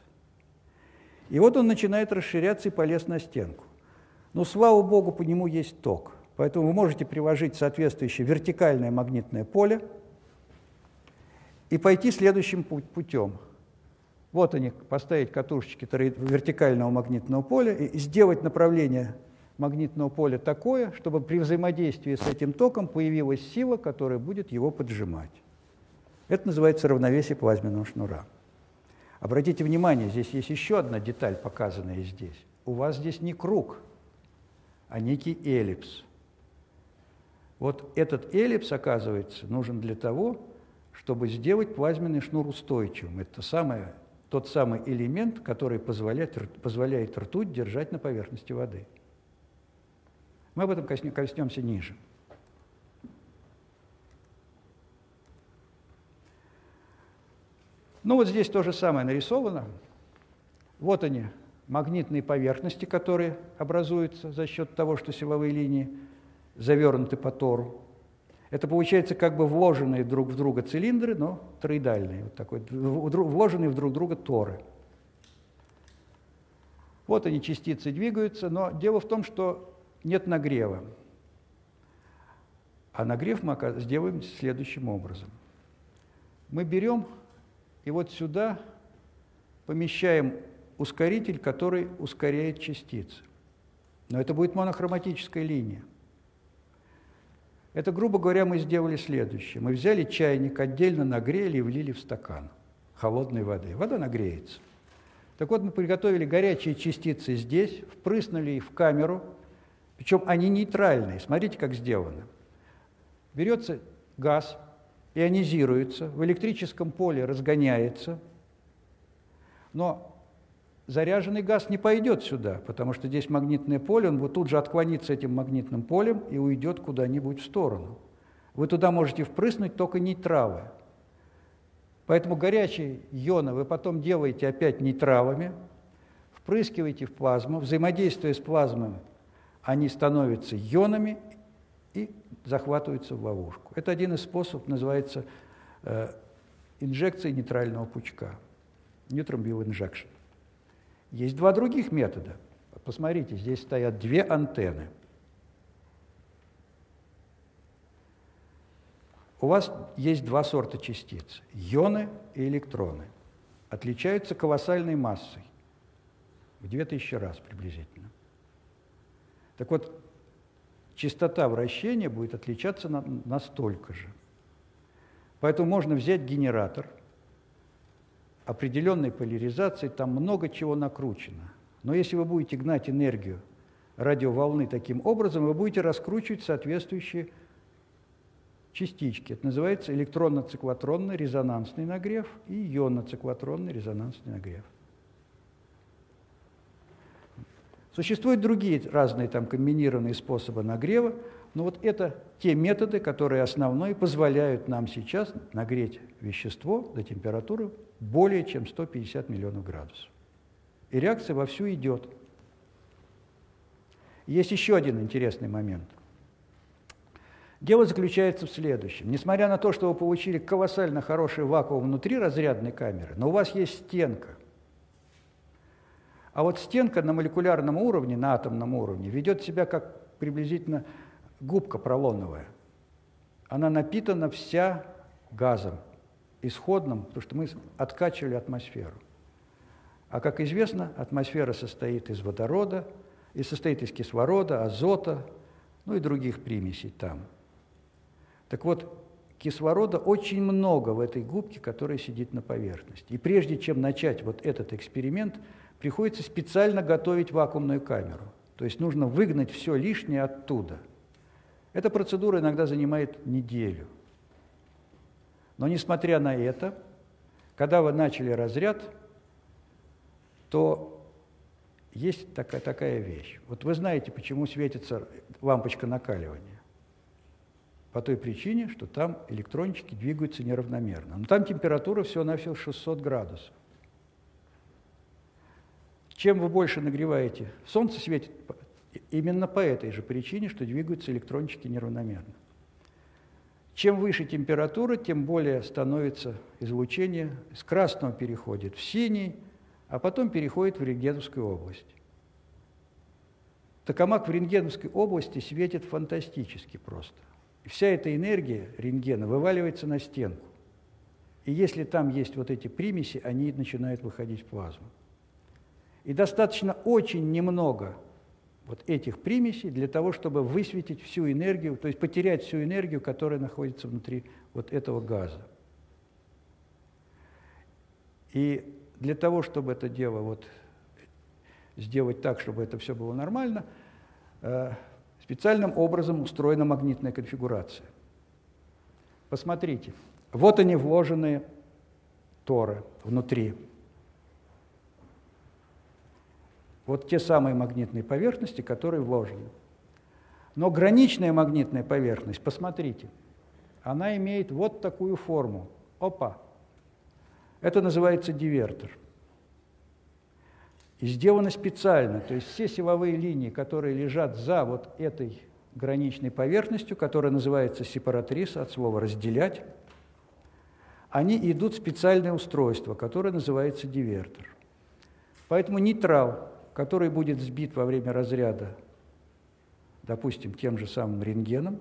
И вот он начинает расширяться и полез на стенку. Но, слава богу, по нему есть ток. Поэтому вы можете приложить соответствующее вертикальное магнитное поле и пойти следующим путем. Вот они, поставить катушечки вертикального магнитного поля и сделать направление магнитного поля такое, чтобы при взаимодействии с этим током появилась сила, которая будет его поджимать. Это называется равновесие плазменного шнура. Обратите внимание, здесь есть еще одна деталь, показанная здесь. У вас здесь не круг, а некий эллипс. Вот этот эллипс, оказывается, нужен для того, чтобы сделать плазменный шнур устойчивым. Это самое, тот самый элемент, который позволяет, позволяет ртуть держать на поверхности воды. Мы об этом коснемся ниже. Ну вот здесь то же самое нарисовано. Вот они, магнитные поверхности, которые образуются за счет того, что силовые линии завернуты по тору. Это получается как бы вложенные друг в друга цилиндры, но троидальные, вот такой, вложенные в друг друга торы. Вот они, частицы двигаются, но дело в том, что нет нагрева. А нагрев мы сделаем следующим образом. Мы берем и вот сюда помещаем ускоритель, который ускоряет частицы. Но это будет монохроматическая линия. Это, грубо говоря, мы сделали следующее. Мы взяли чайник, отдельно нагрели и влили в стакан холодной воды. Вода нагреется. Так вот, мы приготовили горячие частицы здесь, впрыснули их в камеру, причем они нейтральные. Смотрите, как сделано. Берется газ, ионизируется, в электрическом поле разгоняется, но заряженный газ не пойдет сюда, потому что здесь магнитное поле, он вот тут же отклонится этим магнитным полем и уйдет куда-нибудь в сторону. Вы туда можете впрыснуть только нейтралы. Поэтому горячие ионы вы потом делаете опять нейтралами, впрыскиваете в плазму, взаимодействуя с плазмой, они становятся ионами и захватываются в ловушку. Это один из способов, называется э, инжекция нейтрального пучка. Neutron Beam. Есть два других метода. Посмотрите, здесь стоят две антенны. У вас есть два сорта частиц – ионы и электроны. Отличаются колоссальной массой, в 2000 раз приблизительно. Так вот, частота вращения будет отличаться на, настолько же. Поэтому можно взять генератор определенной поляризации, там много чего накручено. Но если вы будете гнать энергию радиоволны таким образом, вы будете раскручивать соответствующие частички. Это называется электронно-циклотронный резонансный нагрев и ионно-циклотронный резонансный нагрев. Существуют другие разные там комбинированные способы нагрева, но вот это те методы, которые основной позволяют нам сейчас нагреть вещество до температуры более чем 150 миллионов градусов. И реакция вовсю идет. Есть еще один интересный момент. Дело заключается в следующем. Несмотря на то, что вы получили колоссально хороший вакуум внутри разрядной камеры, но у вас есть стенка – а вот стенка на молекулярном уровне, на атомном уровне, ведет себя как приблизительно губка пролоновая. Она напитана вся газом, исходным, потому что мы откачивали атмосферу. А как известно, атмосфера состоит из водорода, и состоит из кислорода, азота, ну и других примесей там. Так вот, кислорода очень много в этой губке, которая сидит на поверхности. И прежде чем начать вот этот эксперимент – приходится специально готовить вакуумную камеру. То есть нужно выгнать все лишнее оттуда. Эта процедура иногда занимает неделю. Но несмотря на это, когда вы начали разряд, то есть такая, такая вещь. Вот вы знаете, почему светится лампочка накаливания. По той причине, что там электрончики двигаются неравномерно. Но там температура всего-навсего 600 градусов. Чем вы больше нагреваете, Солнце светит именно по этой же причине, что двигаются электрончики неравномерно. Чем выше температура, тем более становится излучение, с красного переходит в синий, а потом переходит в рентгеновскую область. Токамак в рентгеновской области светит фантастически просто. И вся эта энергия рентгена вываливается на стенку. И если там есть вот эти примеси, они начинают выходить в плазму. И достаточно очень немного вот этих примесей для того, чтобы высветить всю энергию, то есть потерять всю энергию, которая находится внутри вот этого газа. И для того, чтобы это дело вот сделать так, чтобы это все было нормально, э, специальным образом устроена магнитная конфигурация. Посмотрите, вот они вложенные торы внутри. Вот те самые магнитные поверхности, которые вложены. Но граничная магнитная поверхность, посмотрите, она имеет вот такую форму. Опа! Это называется дивертор. И сделано специально, то есть все силовые линии, которые лежат за вот этой граничной поверхностью, которая называется сепаратриса, от слова «разделять», они идут в специальное устройство, которое называется дивертор. Поэтому нейтрал, который будет сбит во время разряда, допустим, тем же самым рентгеном,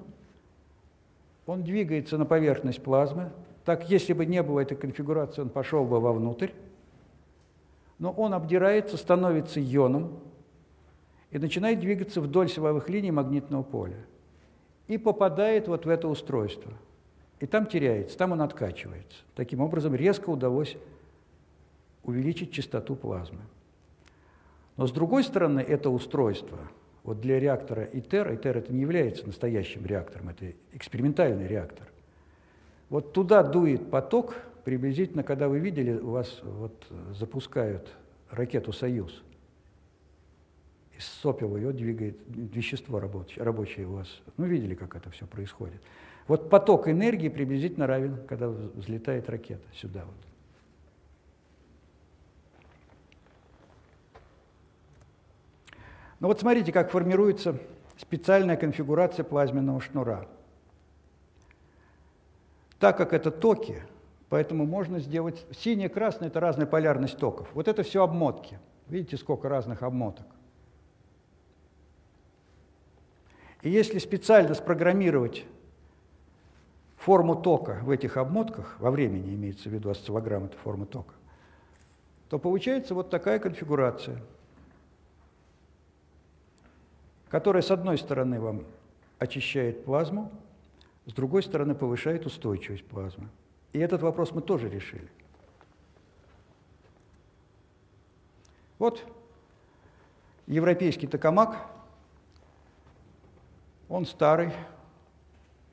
он двигается на поверхность плазмы. Так, если бы не было этой конфигурации, он пошел бы вовнутрь, но он обдирается, становится ионом и начинает двигаться вдоль силовых линий магнитного поля. И попадает вот в это устройство. И там теряется, там он откачивается. Таким образом, резко удалось увеличить частоту плазмы. Но с другой стороны, это устройство, вот для реактора ИТЕР, ИТЕР это не является настоящим реактором, это экспериментальный реактор. Вот туда дует поток, приблизительно, когда вы видели, у вас вот запускают ракету «Союз», из сопел ее двигает вещество рабочее, рабочее у вас. Ну, видели, как это все происходит. Вот поток энергии приблизительно равен, когда взлетает ракета сюда вот. Ну вот смотрите, как формируется специальная конфигурация плазменного шнура. Так как это токи, Поэтому можно сделать... Синий и красный – это разная полярность токов. Вот это все обмотки. Видите, сколько разных обмоток. И если специально спрограммировать форму тока в этих обмотках, во времени имеется в виду осциллограмм, это форма тока, то получается вот такая конфигурация, которая с одной стороны вам очищает плазму, с другой стороны повышает устойчивость плазмы. И этот вопрос мы тоже решили. Вот европейский токамак, он старый,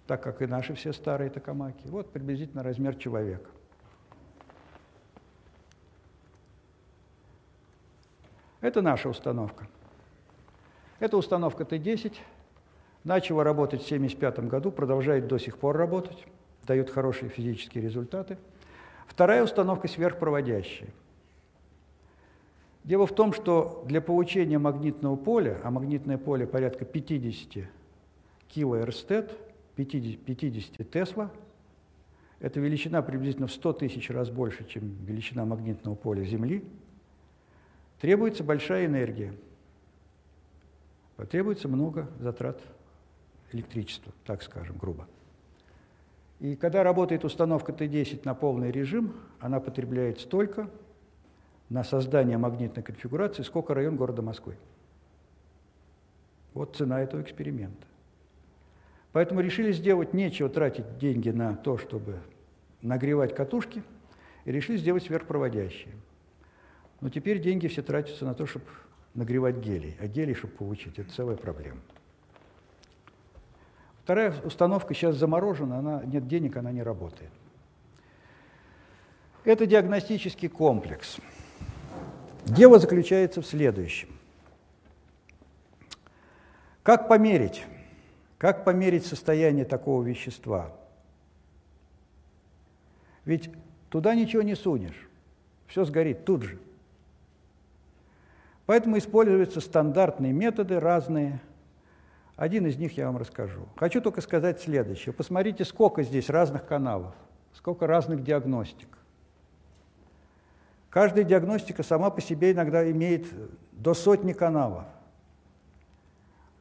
так как и наши все старые токамаки. Вот приблизительно размер человека. Это наша установка. Это установка Т-10. Начала работать в 1975 году, продолжает до сих пор работать дает хорошие физические результаты. Вторая установка сверхпроводящая. Дело в том, что для получения магнитного поля, а магнитное поле порядка 50 килоэрстет, 50, 50 Тесла, это величина приблизительно в 100 тысяч раз больше, чем величина магнитного поля Земли, требуется большая энергия. Потребуется много затрат электричества, так скажем, грубо. И когда работает установка Т10 на полный режим, она потребляет столько на создание магнитной конфигурации, сколько район города Москвы. Вот цена этого эксперимента. Поэтому решили сделать нечего тратить деньги на то, чтобы нагревать катушки, и решили сделать сверхпроводящие. Но теперь деньги все тратятся на то, чтобы нагревать гелий, а гелий, чтобы получить, это целая проблема. Вторая установка сейчас заморожена, она, нет денег, она не работает. Это диагностический комплекс. Дело заключается в следующем. Как померить? Как померить состояние такого вещества? Ведь туда ничего не сунешь, все сгорит тут же. Поэтому используются стандартные методы, разные – один из них я вам расскажу. Хочу только сказать следующее. Посмотрите, сколько здесь разных каналов, сколько разных диагностик. Каждая диагностика сама по себе иногда имеет до сотни каналов.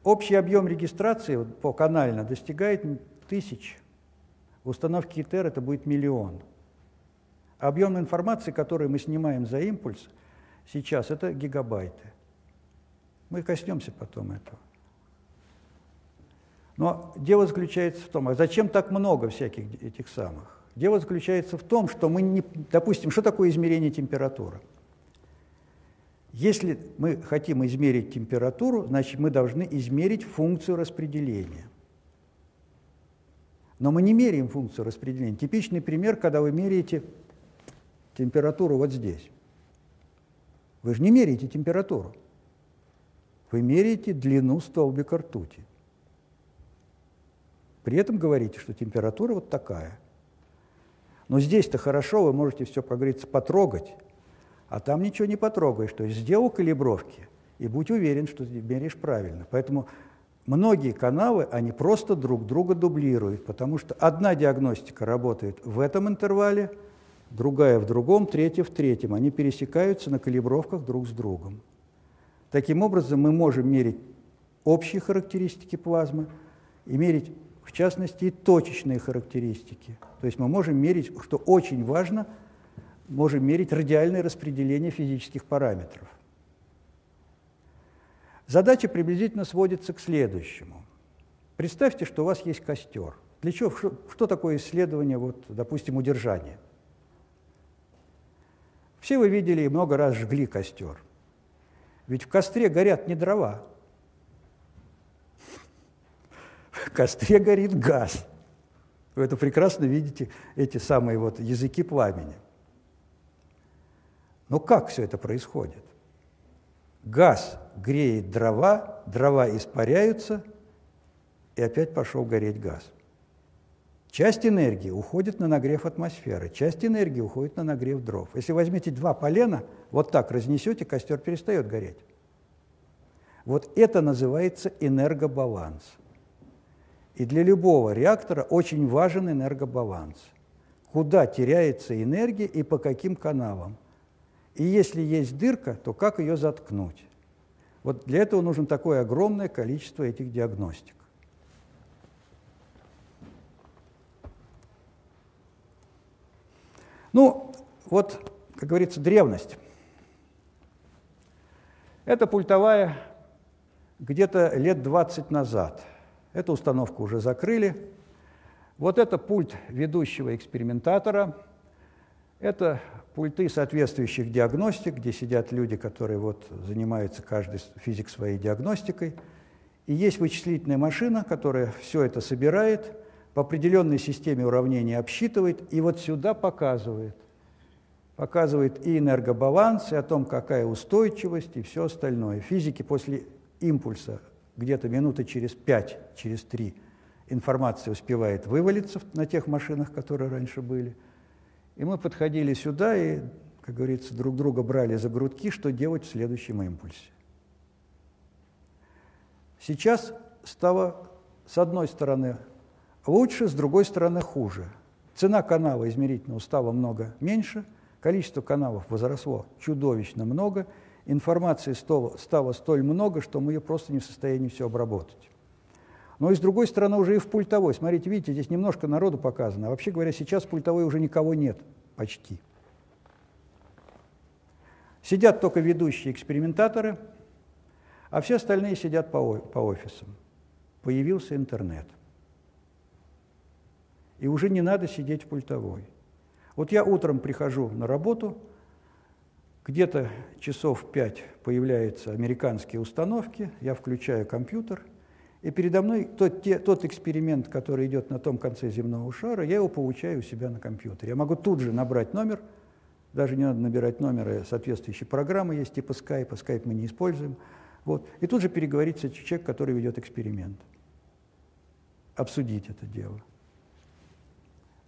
Общий объем регистрации по канально достигает тысяч. В установке ИТР это будет миллион. Объем информации, который мы снимаем за импульс сейчас, это гигабайты. Мы коснемся потом этого. Но дело заключается в том, а зачем так много всяких этих самых? Дело заключается в том, что мы не... Допустим, что такое измерение температуры? Если мы хотим измерить температуру, значит, мы должны измерить функцию распределения. Но мы не меряем функцию распределения. Типичный пример, когда вы меряете температуру вот здесь. Вы же не меряете температуру. Вы меряете длину столбика ртути. При этом говорите, что температура вот такая. Но здесь-то хорошо, вы можете все, как говорится, потрогать, а там ничего не потрогаешь. То есть сделал калибровки и будь уверен, что ты меряешь правильно. Поэтому многие каналы, они просто друг друга дублируют, потому что одна диагностика работает в этом интервале, другая в другом, третья в третьем. Они пересекаются на калибровках друг с другом. Таким образом, мы можем мерить общие характеристики плазмы и мерить в частности, и точечные характеристики. То есть мы можем мерить, что очень важно, можем мерить радиальное распределение физических параметров. Задача приблизительно сводится к следующему. Представьте, что у вас есть костер. Для чего? Что, что такое исследование, вот, допустим, удержания? Все вы видели и много раз жгли костер. Ведь в костре горят не дрова, в костре горит газ. Вы это прекрасно видите, эти самые вот языки пламени. Но как все это происходит? Газ греет дрова, дрова испаряются, и опять пошел гореть газ. Часть энергии уходит на нагрев атмосферы, часть энергии уходит на нагрев дров. Если возьмете два полена, вот так разнесете, костер перестает гореть. Вот это называется энергобаланс. И для любого реактора очень важен энергобаланс. Куда теряется энергия и по каким каналам. И если есть дырка, то как ее заткнуть? Вот для этого нужно такое огромное количество этих диагностик. Ну, вот, как говорится, древность. Это пультовая где-то лет 20 назад – Эту установку уже закрыли. Вот это пульт ведущего экспериментатора. Это пульты соответствующих диагностик, где сидят люди, которые вот занимаются каждый физик своей диагностикой. И есть вычислительная машина, которая все это собирает, по определенной системе уравнений обсчитывает и вот сюда показывает. Показывает и энергобаланс, и о том, какая устойчивость, и все остальное. Физики после импульса где-то минуты через пять, через три информация успевает вывалиться на тех машинах, которые раньше были. И мы подходили сюда и, как говорится, друг друга брали за грудки, что делать в следующем импульсе. Сейчас стало, с одной стороны, лучше, с другой стороны, хуже. Цена канала измерительного стала много меньше, количество каналов возросло чудовищно много – информации стало, стало столь много, что мы ее просто не в состоянии все обработать. Но и с другой стороны уже и в пультовой. Смотрите, видите, здесь немножко народу показано. А вообще говоря, сейчас в пультовой уже никого нет почти. Сидят только ведущие экспериментаторы, а все остальные сидят по, по офисам. Появился интернет. И уже не надо сидеть в пультовой. Вот я утром прихожу на работу – где-то часов пять появляются американские установки, я включаю компьютер, и передо мной тот, те, тот эксперимент, который идет на том конце земного шара, я его получаю у себя на компьютере. Я могу тут же набрать номер, даже не надо набирать номеры, соответствующие программы есть, типа Skype, а Skype мы не используем. Вот. И тут же переговорить с человеком, который ведет эксперимент. Обсудить это дело.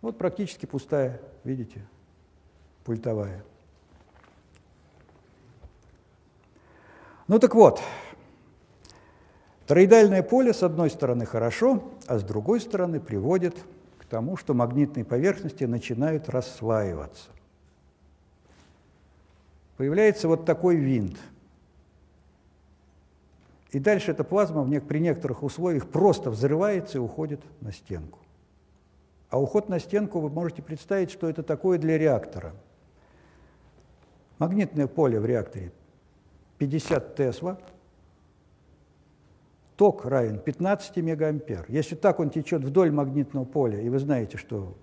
Вот практически пустая, видите, пультовая. Ну так вот, тороидальное поле с одной стороны хорошо, а с другой стороны приводит к тому, что магнитные поверхности начинают расслаиваться. Появляется вот такой винт. И дальше эта плазма при некоторых условиях просто взрывается и уходит на стенку. А уход на стенку вы можете представить, что это такое для реактора. Магнитное поле в реакторе 50 Тесла, ток равен 15 мегаампер. Если так он течет вдоль магнитного поля, и вы знаете, что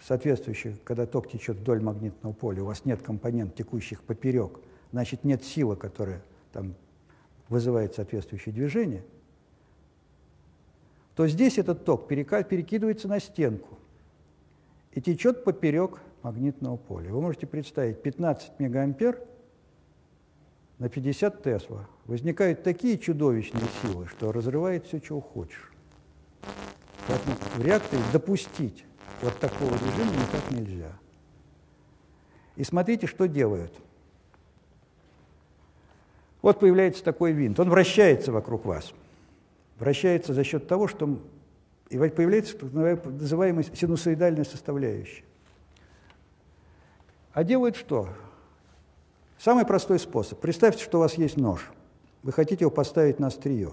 соответствующий, когда ток течет вдоль магнитного поля, у вас нет компонент, текущих поперек, значит, нет силы, которая там вызывает соответствующее движение, то здесь этот ток перекидывается на стенку и течет поперек магнитного поля. Вы можете представить 15 мегаампер на 50 Тесла. Возникают такие чудовищные силы, что разрывает все, чего хочешь. Поэтому в реакторе допустить вот такого режима никак нельзя. И смотрите, что делают. Вот появляется такой винт. Он вращается вокруг вас. Вращается за счет того, что и появляется так называемая синусоидальная составляющая. А делают что? Самый простой способ. Представьте, что у вас есть нож. Вы хотите его поставить на острие.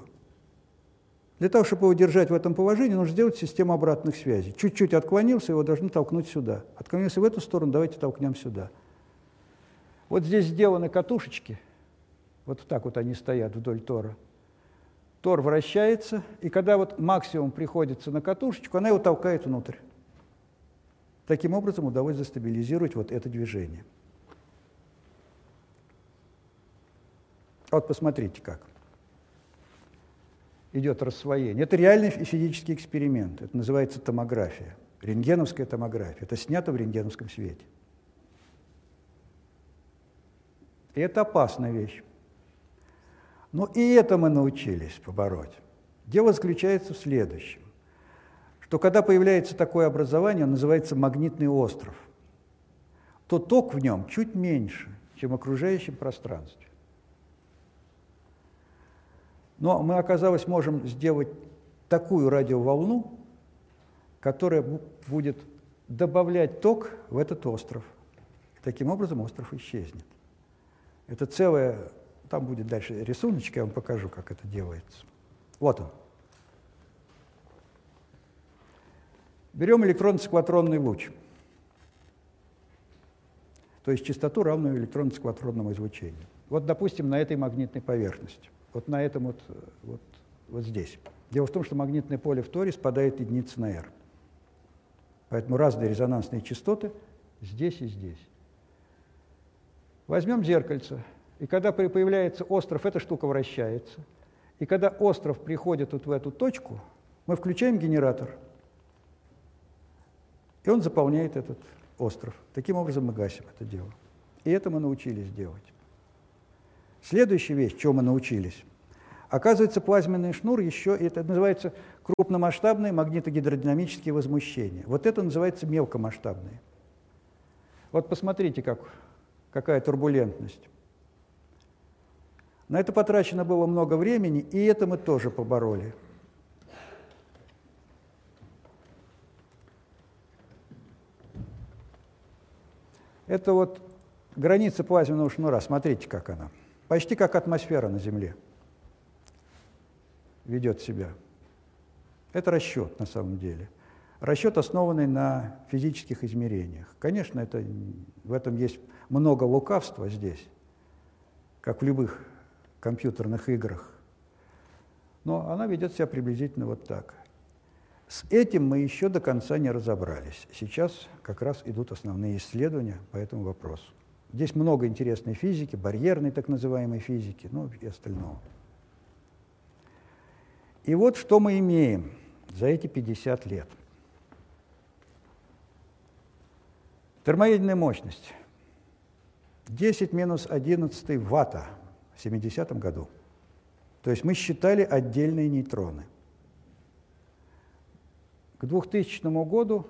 Для того, чтобы его держать в этом положении, нужно сделать систему обратных связей. Чуть-чуть отклонился, его должны толкнуть сюда. Отклонился в эту сторону, давайте толкнем сюда. Вот здесь сделаны катушечки. Вот так вот они стоят вдоль тора. Тор вращается, и когда вот максимум приходится на катушечку, она его толкает внутрь. Таким образом удалось застабилизировать вот это движение. Вот посмотрите как идет рассвоение. Это реальный физический эксперимент. Это называется томография. Рентгеновская томография. Это снято в рентгеновском свете. И это опасная вещь. Но и это мы научились побороть. Дело заключается в следующем, что когда появляется такое образование, он называется магнитный остров, то ток в нем чуть меньше, чем в окружающем пространстве. Но мы, оказалось, можем сделать такую радиоволну, которая будет добавлять ток в этот остров. И таким образом остров исчезнет. Это целое, там будет дальше рисуночек, я вам покажу, как это делается. Вот он. Берем электронно-циклотронный луч, то есть частоту, равную электронно-циклотронному излучению. Вот, допустим, на этой магнитной поверхности вот на этом вот, вот, вот здесь. Дело в том, что магнитное поле в торе спадает единица на r. Поэтому разные резонансные частоты здесь и здесь. Возьмем зеркальце, и когда появляется остров, эта штука вращается. И когда остров приходит вот в эту точку, мы включаем генератор, и он заполняет этот остров. Таким образом мы гасим это дело. И это мы научились делать. Следующая вещь, чего мы научились. Оказывается, плазменный шнур еще, это называется крупномасштабные магнитогидродинамические возмущения. Вот это называется мелкомасштабные. Вот посмотрите, как, какая турбулентность. На это потрачено было много времени, и это мы тоже побороли. Это вот граница плазменного шнура. Смотрите, как она. Почти как атмосфера на Земле ведет себя. Это расчет на самом деле. Расчет, основанный на физических измерениях. Конечно, это, в этом есть много лукавства здесь, как в любых компьютерных играх. Но она ведет себя приблизительно вот так. С этим мы еще до конца не разобрались. Сейчас как раз идут основные исследования по этому вопросу. Здесь много интересной физики, барьерной так называемой физики, ну и остального. И вот что мы имеем за эти 50 лет. Термоядерная мощность 10 минус 11 ватта в 70 году. То есть мы считали отдельные нейтроны. К 2000 году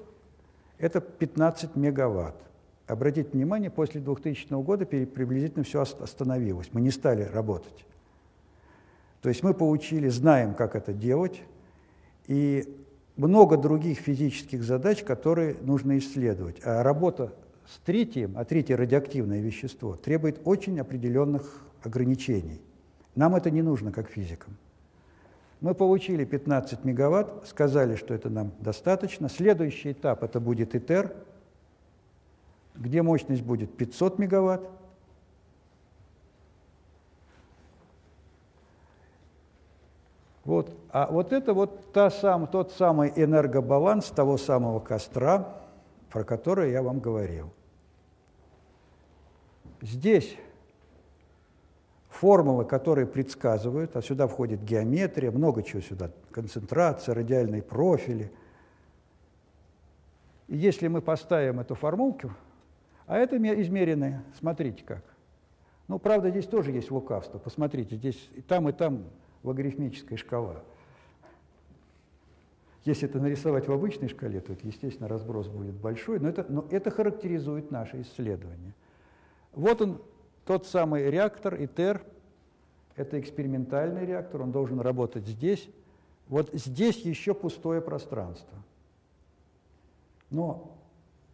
это 15 мегаватт. Обратите внимание, после 2000 года приблизительно все остановилось. Мы не стали работать. То есть мы получили, знаем, как это делать, и много других физических задач, которые нужно исследовать. А работа с третьим, а третье радиоактивное вещество, требует очень определенных ограничений. Нам это не нужно как физикам. Мы получили 15 мегаватт, сказали, что это нам достаточно. Следующий этап – это будет ИТЕР, где мощность будет 500 мегаватт. Вот. А вот это вот та сам, тот самый энергобаланс того самого костра, про который я вам говорил. Здесь формулы, которые предсказывают, а сюда входит геометрия, много чего сюда, концентрация, радиальные профили. И если мы поставим эту формулку, а это измеренное, смотрите как. Ну, правда, здесь тоже есть лукавство. Посмотрите, здесь и там, и там логарифмическая шкала. Если это нарисовать в обычной шкале, то, естественно, разброс будет большой, но это, но это характеризует наше исследование. Вот он, тот самый реактор ИТЕР, это экспериментальный реактор, он должен работать здесь. Вот здесь еще пустое пространство. Но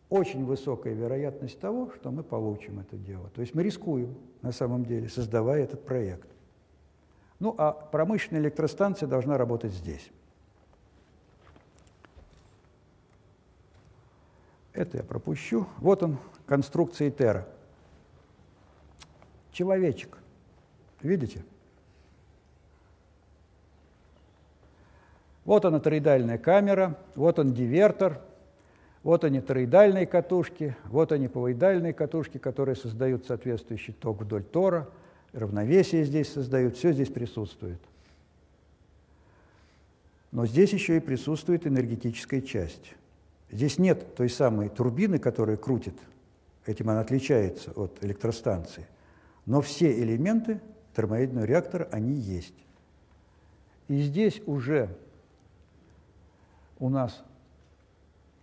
очень высокая вероятность того, что мы получим это дело. То есть мы рискуем, на самом деле, создавая этот проект. Ну, а промышленная электростанция должна работать здесь. Это я пропущу. Вот он, конструкция ИТЕРа. Человечек. Видите? Вот она тороидальная камера, вот он дивертор, вот они тороидальные катушки, вот они повоидальные катушки, которые создают соответствующий ток вдоль тора, равновесие здесь создают, все здесь присутствует. Но здесь еще и присутствует энергетическая часть. Здесь нет той самой турбины, которая крутит, этим она отличается от электростанции. Но все элементы термоядерного реактора, они есть. И здесь уже у нас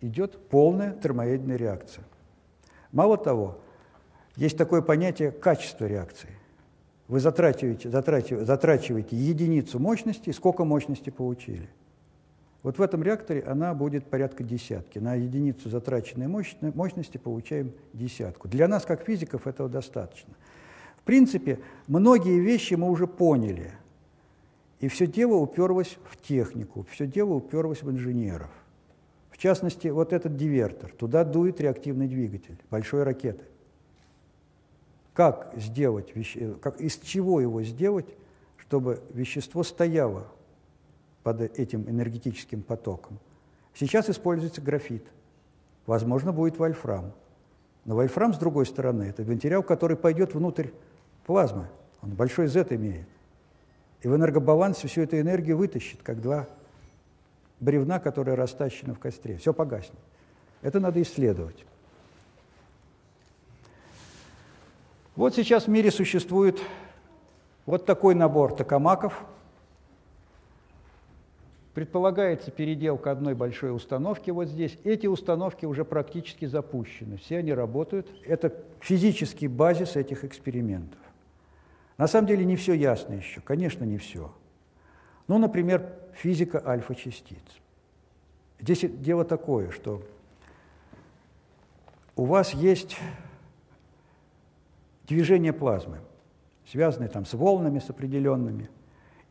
идет полная термоядерная реакция. Мало того, есть такое понятие качества реакции. Вы затрачиваете, затрачиваете, затрачиваете единицу мощности, сколько мощности получили. Вот в этом реакторе она будет порядка десятки. На единицу затраченной мощности получаем десятку. Для нас, как физиков, этого достаточно. В принципе, многие вещи мы уже поняли. И все дело уперлось в технику, все дело уперлось в инженеров. В частности, вот этот дивертор, туда дует реактивный двигатель большой ракеты. Как сделать, как, из чего его сделать, чтобы вещество стояло под этим энергетическим потоком? Сейчас используется графит. Возможно, будет вольфрам. Но вольфрам, с другой стороны, это материал, который пойдет внутрь плазмы. Он большой Z имеет. И в энергобалансе всю эту энергию вытащит, как два бревна, которые растащены в костре. Все погаснет. Это надо исследовать. Вот сейчас в мире существует вот такой набор токамаков. Предполагается переделка одной большой установки вот здесь. Эти установки уже практически запущены. Все они работают. Это физический базис этих экспериментов. На самом деле не все ясно еще, конечно, не все. Ну, например, физика альфа-частиц. Здесь дело такое, что у вас есть движение плазмы, связанное там с волнами, с определенными.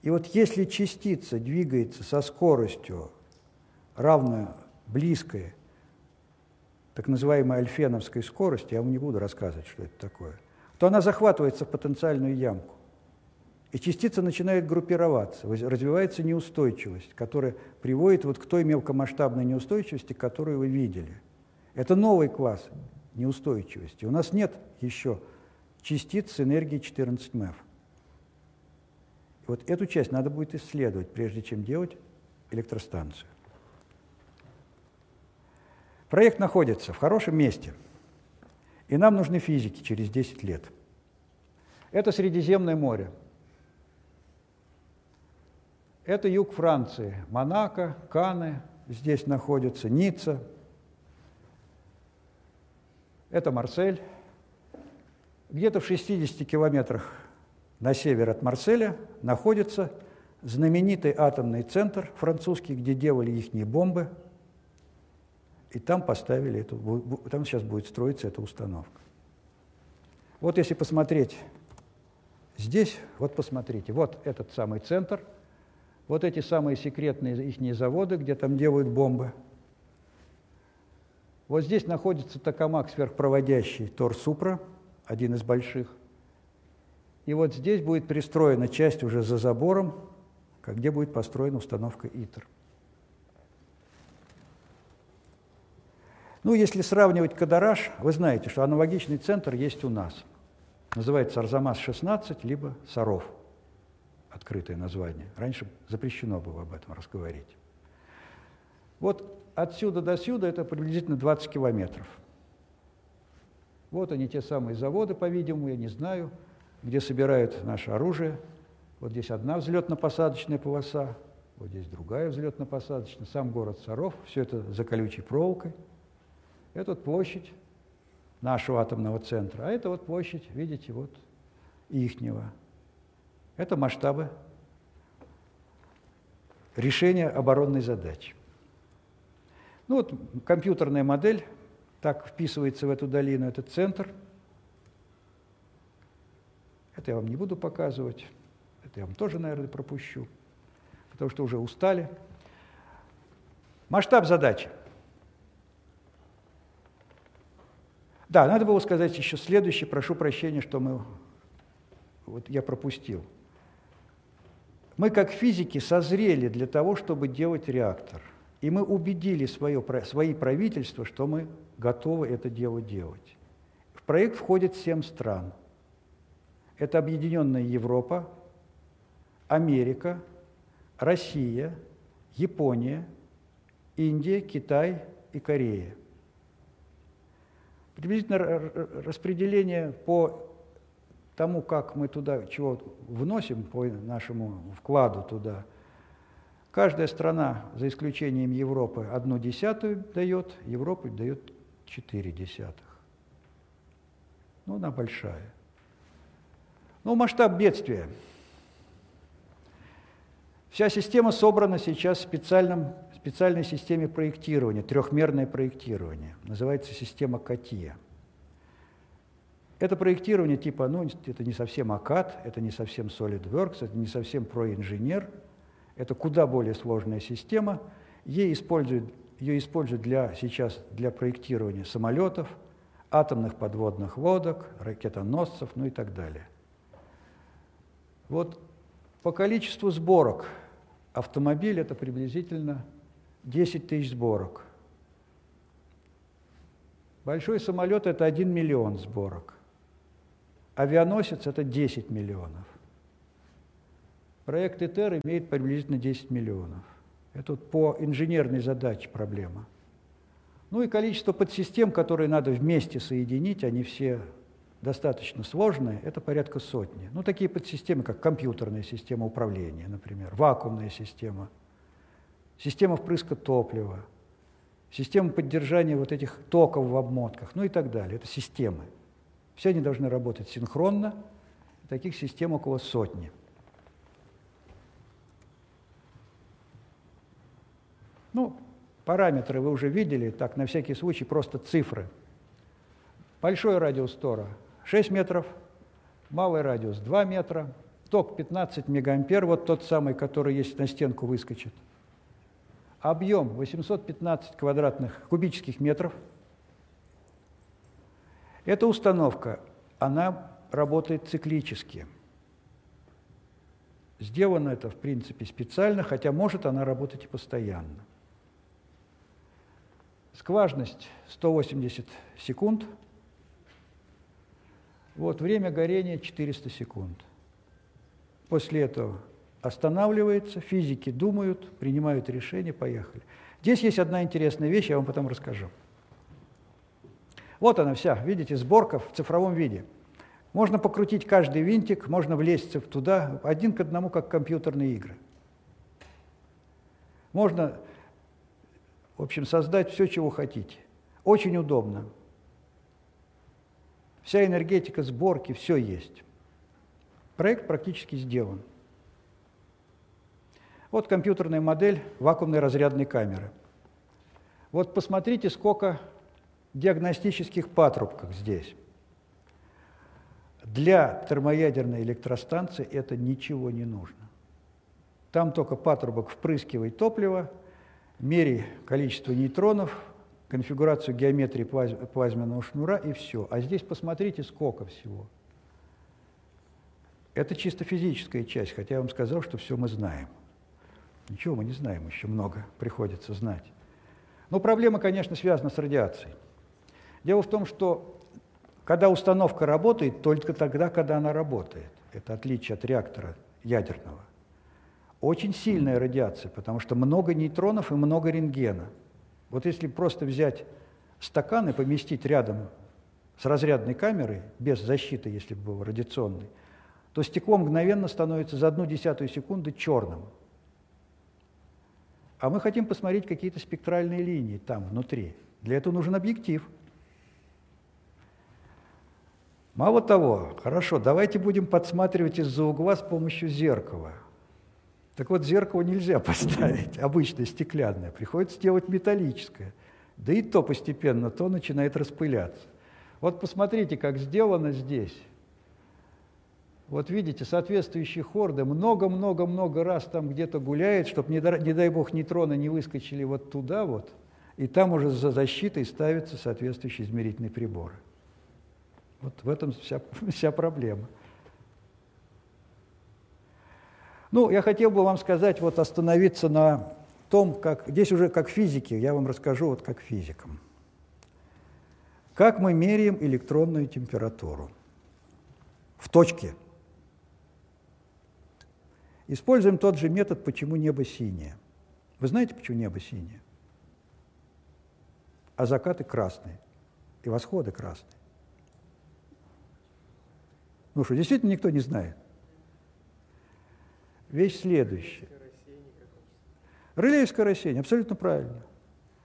И вот если частица двигается со скоростью, равно близкой так называемой альфеновской скорости, я вам не буду рассказывать, что это такое, то она захватывается в потенциальную ямку. И частица начинает группироваться, развивается неустойчивость, которая приводит вот к той мелкомасштабной неустойчивости, которую вы видели. Это новый класс неустойчивости. У нас нет еще частиц с энергией 14 МЭФ. Вот эту часть надо будет исследовать, прежде чем делать электростанцию. Проект находится в хорошем месте, и нам нужны физики через 10 лет. Это Средиземное море – это юг Франции. Монако, Каны здесь находятся, Ницца. Это Марсель. Где-то в 60 километрах на север от Марселя находится знаменитый атомный центр французский, где делали их бомбы. И там поставили эту, там сейчас будет строиться эта установка. Вот если посмотреть здесь, вот посмотрите, вот этот самый центр – Вот эти самые секретные их заводы, где там делают бомбы. Вот здесь находится токамак сверхпроводящий Тор-Супра, один из больших. И вот здесь будет пристроена часть уже за забором, где будет построена установка ИТР. Ну, если сравнивать Кадараш, вы знаете, что аналогичный центр есть у нас. Называется Арзамас-16, либо Саров. Открытое название. Раньше запрещено было об этом разговорить. Вот отсюда до сюда это приблизительно 20 километров. Вот они, те самые заводы, по-видимому, я не знаю, где собирают наше оружие. Вот здесь одна взлетно-посадочная полоса, вот здесь другая взлетно-посадочная, сам город Саров, все это за колючей проволокой – это вот площадь нашего атомного центра, а это вот площадь, видите, вот ихнего. Это масштабы решения оборонной задачи. Ну вот компьютерная модель так вписывается в эту долину, этот центр. Это я вам не буду показывать, это я вам тоже, наверное, пропущу, потому что уже устали. Масштаб задачи – Да, надо было сказать еще следующее, прошу прощения, что мы, вот я пропустил. Мы, как физики, созрели для того, чтобы делать реактор. И мы убедили свое, свои правительства, что мы готовы это дело делать. В проект входит семь стран. Это Объединенная Европа, Америка, Россия, Япония, Индия, Китай и Корея. Приблизительно распределение по тому, как мы туда чего вносим, по нашему вкладу туда, каждая страна, за исключением Европы, одну десятую дает, Европа дает четыре десятых. Ну, она большая. Ну, масштаб бедствия. Вся система собрана сейчас в специальном специальной системе проектирования, трехмерное проектирование. Называется система КАТИА. Это проектирование типа, ну, это не совсем АКАД, это не совсем SolidWorks, это не совсем ProInженер, это куда более сложная система. Ей используют, ее используют для, сейчас для проектирования самолетов, атомных подводных лодок, ракетоносцев, ну и так далее. Вот по количеству сборок автомобиль это приблизительно 10 тысяч сборок. Большой самолет – это 1 миллион сборок. Авианосец – это 10 миллионов. Проект ИТЕР имеет приблизительно 10 миллионов. Это вот по инженерной задаче проблема. Ну и количество подсистем, которые надо вместе соединить, они все достаточно сложные, это порядка сотни. Ну, такие подсистемы, как компьютерная система управления, например, вакуумная система – система впрыска топлива, система поддержания вот этих токов в обмотках, ну и так далее. Это системы. Все они должны работать синхронно. Таких систем около сотни. Ну, параметры вы уже видели, так, на всякий случай, просто цифры. Большой радиус тора 6 метров, малый радиус 2 метра, ток 15 мегаампер, вот тот самый, который есть на стенку выскочит – объем 815 квадратных кубических метров. Эта установка, она работает циклически. Сделано это, в принципе, специально, хотя может она работать и постоянно. Скважность 180 секунд. Вот, время горения 400 секунд. После этого останавливается, физики думают, принимают решения, поехали. Здесь есть одна интересная вещь, я вам потом расскажу. Вот она вся, видите, сборка в цифровом виде. Можно покрутить каждый винтик, можно влезть туда, один к одному, как компьютерные игры. Можно, в общем, создать все, чего хотите. Очень удобно. Вся энергетика сборки, все есть. Проект практически сделан. Вот компьютерная модель вакуумной разрядной камеры. Вот посмотрите, сколько диагностических патрубков здесь. Для термоядерной электростанции это ничего не нужно. Там только патрубок впрыскивай топливо, мери количество нейтронов, конфигурацию геометрии плазменного шнура и все. А здесь посмотрите, сколько всего. Это чисто физическая часть, хотя я вам сказал, что все мы знаем. Ничего мы не знаем, еще много приходится знать. Но проблема, конечно, связана с радиацией. Дело в том, что когда установка работает, только тогда, когда она работает. Это отличие от реактора ядерного. Очень сильная радиация, потому что много нейтронов и много рентгена. Вот если просто взять стакан и поместить рядом с разрядной камерой, без защиты, если бы был радиационный, то стекло мгновенно становится за одну десятую секунды черным. А мы хотим посмотреть какие-то спектральные линии там, внутри. Для этого нужен объектив. Мало того, хорошо, давайте будем подсматривать из-за угла с помощью зеркала. Так вот, зеркало нельзя поставить, обычное стеклянное, приходится делать металлическое. Да и то постепенно, то начинает распыляться. Вот посмотрите, как сделано здесь. Вот видите, соответствующие хорды много-много-много раз там где-то гуляет, чтобы, не, не дай бог, нейтроны не выскочили вот туда вот, и там уже за защитой ставятся соответствующие измерительные приборы. Вот в этом вся, вся проблема. Ну, я хотел бы вам сказать, вот остановиться на том, как, здесь уже как физики, я вам расскажу вот как физикам. Как мы меряем электронную температуру в точке – Используем тот же метод, почему небо синее. Вы знаете, почему небо синее? А закаты красные, и восходы красные. Ну что, действительно никто не знает? Вещь следующая. Релеевское рассеяние, абсолютно правильно.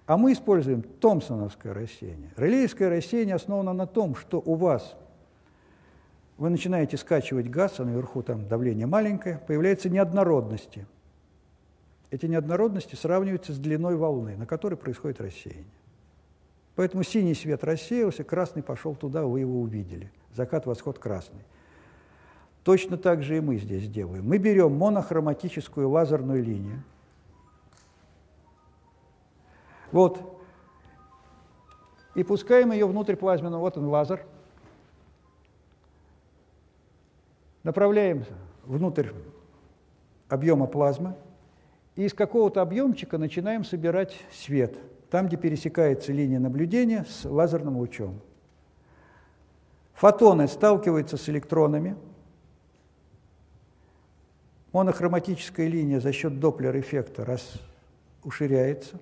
А мы используем томпсоновское рассеяние. Релеевское рассеяние основано на том, что у вас вы начинаете скачивать газ, а наверху там давление маленькое, появляются неоднородности. Эти неоднородности сравниваются с длиной волны, на которой происходит рассеяние. Поэтому синий свет рассеялся, красный пошел туда, вы его увидели. Закат, восход красный. Точно так же и мы здесь делаем. Мы берем монохроматическую лазерную линию. Вот. И пускаем ее внутрь плазменного. Вот он лазер – направляем внутрь объема плазмы, и из какого-то объемчика начинаем собирать свет, там, где пересекается линия наблюдения с лазерным лучом. Фотоны сталкиваются с электронами. Монохроматическая линия за счет доплер-эффекта раз уширяется.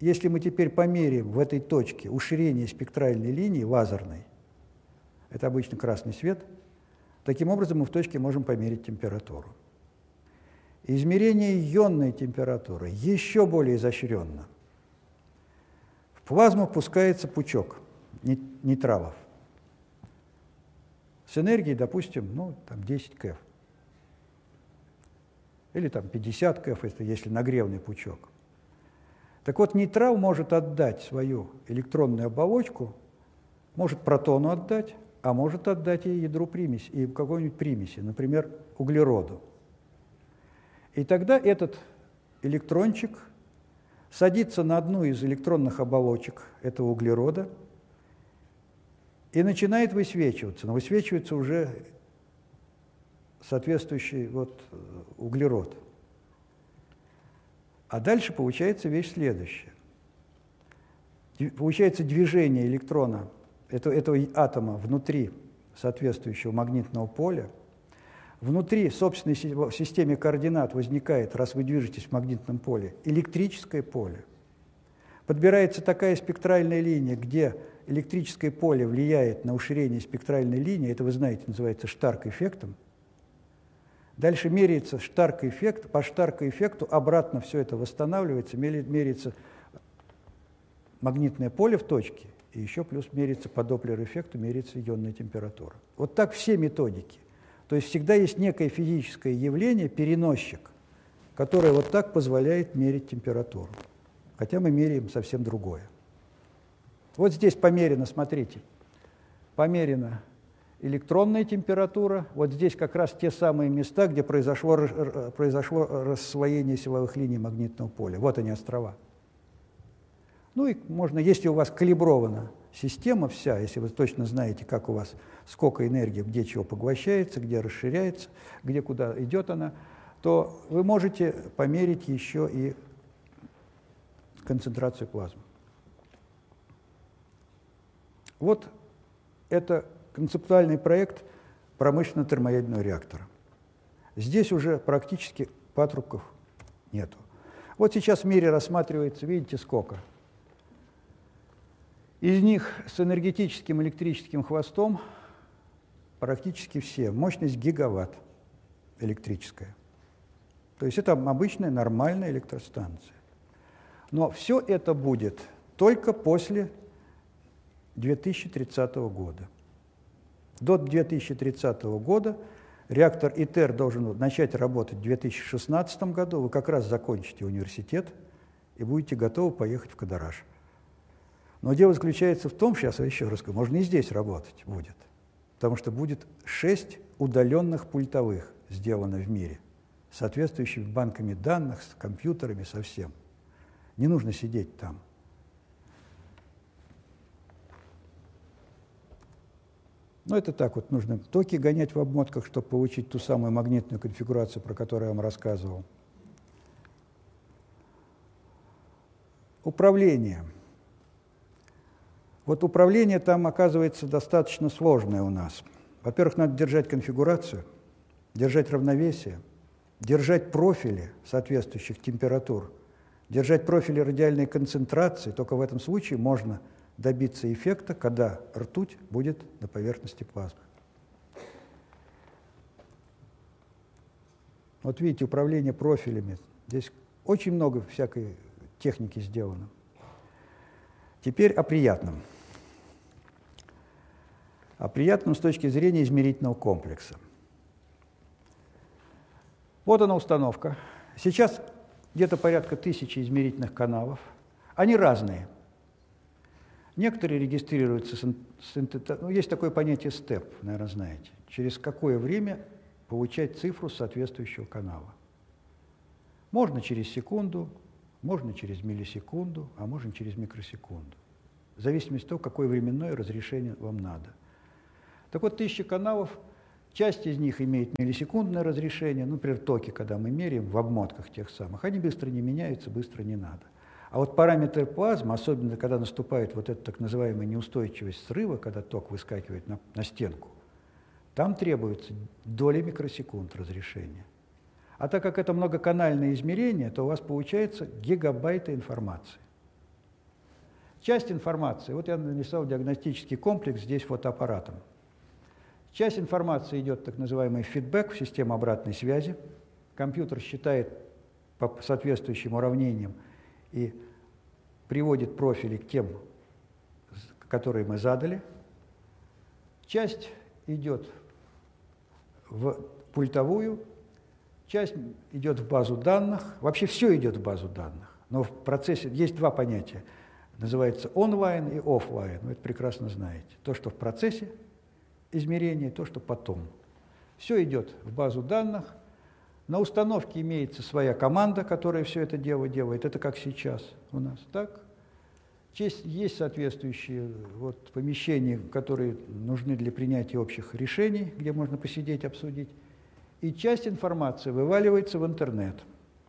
Если мы теперь померяем в этой точке уширение спектральной линии лазерной, это обычно красный свет – Таким образом, мы в точке можем померить температуру. Измерение ионной температуры еще более изощренно. В плазму пускается пучок нейтралов с энергией, допустим, ну, там 10 КФ. Или там 50 КФ, это если нагревный пучок. Так вот, нейтрал может отдать свою электронную оболочку, может протону отдать, а может отдать ей ядру примесь, и какой-нибудь примеси, например, углероду. И тогда этот электрончик садится на одну из электронных оболочек этого углерода и начинает высвечиваться. Но высвечивается уже соответствующий вот углерод. А дальше получается вещь следующая. Получается движение электрона – этого атома внутри соответствующего магнитного поля, внутри собственной системы координат возникает, раз вы движетесь в магнитном поле, электрическое поле. Подбирается такая спектральная линия, где электрическое поле влияет на уширение спектральной линии, это вы знаете, называется Штарк-эффектом. Дальше меряется Штарк-эффект, по Штарк-эффекту обратно все это восстанавливается, меряется магнитное поле в точке, и еще плюс мерится по доплер-эффекту, мерится ионная температура. Вот так все методики. То есть всегда есть некое физическое явление, переносчик, которое вот так позволяет мерить температуру. Хотя мы меряем совсем другое. Вот здесь померено, смотрите, померено электронная температура. Вот здесь как раз те самые места, где произошло, произошло рассвоение силовых линий магнитного поля. Вот они, острова. Ну и можно, если у вас калибрована система вся, если вы точно знаете, как у вас, сколько энергии, где чего поглощается, где расширяется, где куда идет она, то вы можете померить еще и концентрацию плазмы. Вот это концептуальный проект промышленно-термоядерного реактора. Здесь уже практически патрубков нету. Вот сейчас в мире рассматривается, видите, сколько? Из них с энергетическим электрическим хвостом практически все. Мощность гигаватт электрическая. То есть это обычная нормальная электростанция. Но все это будет только после 2030 года. До 2030 года реактор ИТЕР должен начать работать в 2016 году. Вы как раз закончите университет и будете готовы поехать в Кадараш. Но дело заключается в том, сейчас я еще раз скажу, можно и здесь работать будет, потому что будет шесть удаленных пультовых сделано в мире, соответствующими банками данных, с компьютерами, со всем. Не нужно сидеть там – Ну, это так вот нужно токи гонять в обмотках, чтобы получить ту самую магнитную конфигурацию, про которую я вам рассказывал. Управление. Вот управление там оказывается достаточно сложное у нас. Во-первых, надо держать конфигурацию, держать равновесие, держать профили соответствующих температур, держать профили радиальной концентрации. Только в этом случае можно – добиться эффекта, когда ртуть будет на поверхности плазмы. Вот видите, управление профилями. Здесь очень много всякой техники сделано. Теперь о приятном. О приятном с точки зрения измерительного комплекса. Вот она установка. Сейчас где-то порядка тысячи измерительных каналов. Они разные – Некоторые регистрируются, синтета... ну, есть такое понятие степ, наверное, знаете, через какое время получать цифру соответствующего канала. Можно через секунду, можно через миллисекунду, а можно через микросекунду. В зависимости от того, какое временное разрешение вам надо. Так вот, тысяча каналов, часть из них имеет миллисекундное разрешение, ну, например, токи, когда мы меряем в обмотках тех самых, они быстро не меняются, быстро не надо. А вот параметры плазмы, особенно когда наступает вот эта так называемая неустойчивость срыва, когда ток выскакивает на, на стенку, там требуется доли микросекунд разрешения. А так как это многоканальное измерение, то у вас получается гигабайты информации. Часть информации, вот я нарисовал диагностический комплекс здесь фотоаппаратом. Часть информации идет так называемый фидбэк в систему обратной связи. Компьютер считает по соответствующим уравнениям и приводит профили к тем, которые мы задали. Часть идет в пультовую, часть идет в базу данных. Вообще все идет в базу данных. Но в процессе есть два понятия. Называется онлайн и офлайн. Вы это прекрасно знаете. То, что в процессе измерения, то, что потом. Все идет в базу данных – на установке имеется своя команда, которая все это дело делает. Это как сейчас у нас, так? Есть, есть соответствующие вот, помещения, которые нужны для принятия общих решений, где можно посидеть, обсудить. И часть информации вываливается в интернет.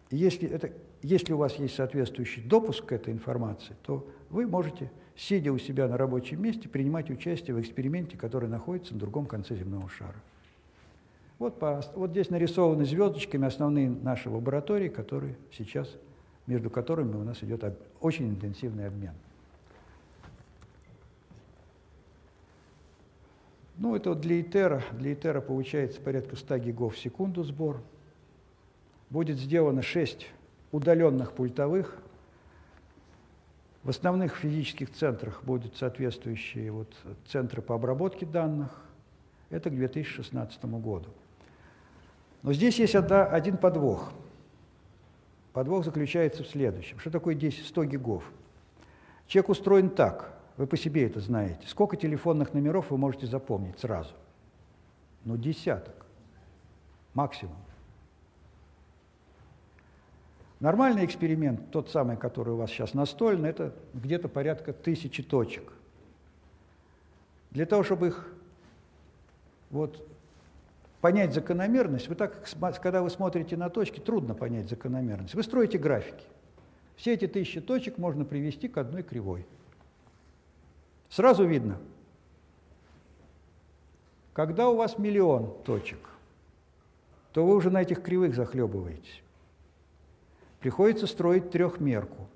Если, это, если у вас есть соответствующий допуск к этой информации, то вы можете, сидя у себя на рабочем месте, принимать участие в эксперименте, который находится на другом конце земного шара. Вот, по, вот здесь нарисованы звездочками основные наши лаборатории, которые сейчас, между которыми у нас идет об, очень интенсивный обмен. Ну, это вот для ИТЕРа. Для ИТЕРа получается порядка 100 гигов в секунду сбор. Будет сделано 6 удаленных пультовых. В основных физических центрах будут соответствующие вот центры по обработке данных. Это к 2016 году. Но здесь есть одна, один подвох. Подвох заключается в следующем. Что такое 10, 100 гигов? Человек устроен так, вы по себе это знаете. Сколько телефонных номеров вы можете запомнить сразу? ну десяток, максимум. Нормальный эксперимент, тот самый, который у вас сейчас настольный, это где-то порядка тысячи точек. Для того, чтобы их вот понять закономерность, вы так, когда вы смотрите на точки, трудно понять закономерность. Вы строите графики. Все эти тысячи точек можно привести к одной кривой. Сразу видно, когда у вас миллион точек, то вы уже на этих кривых захлебываетесь. Приходится строить трехмерку.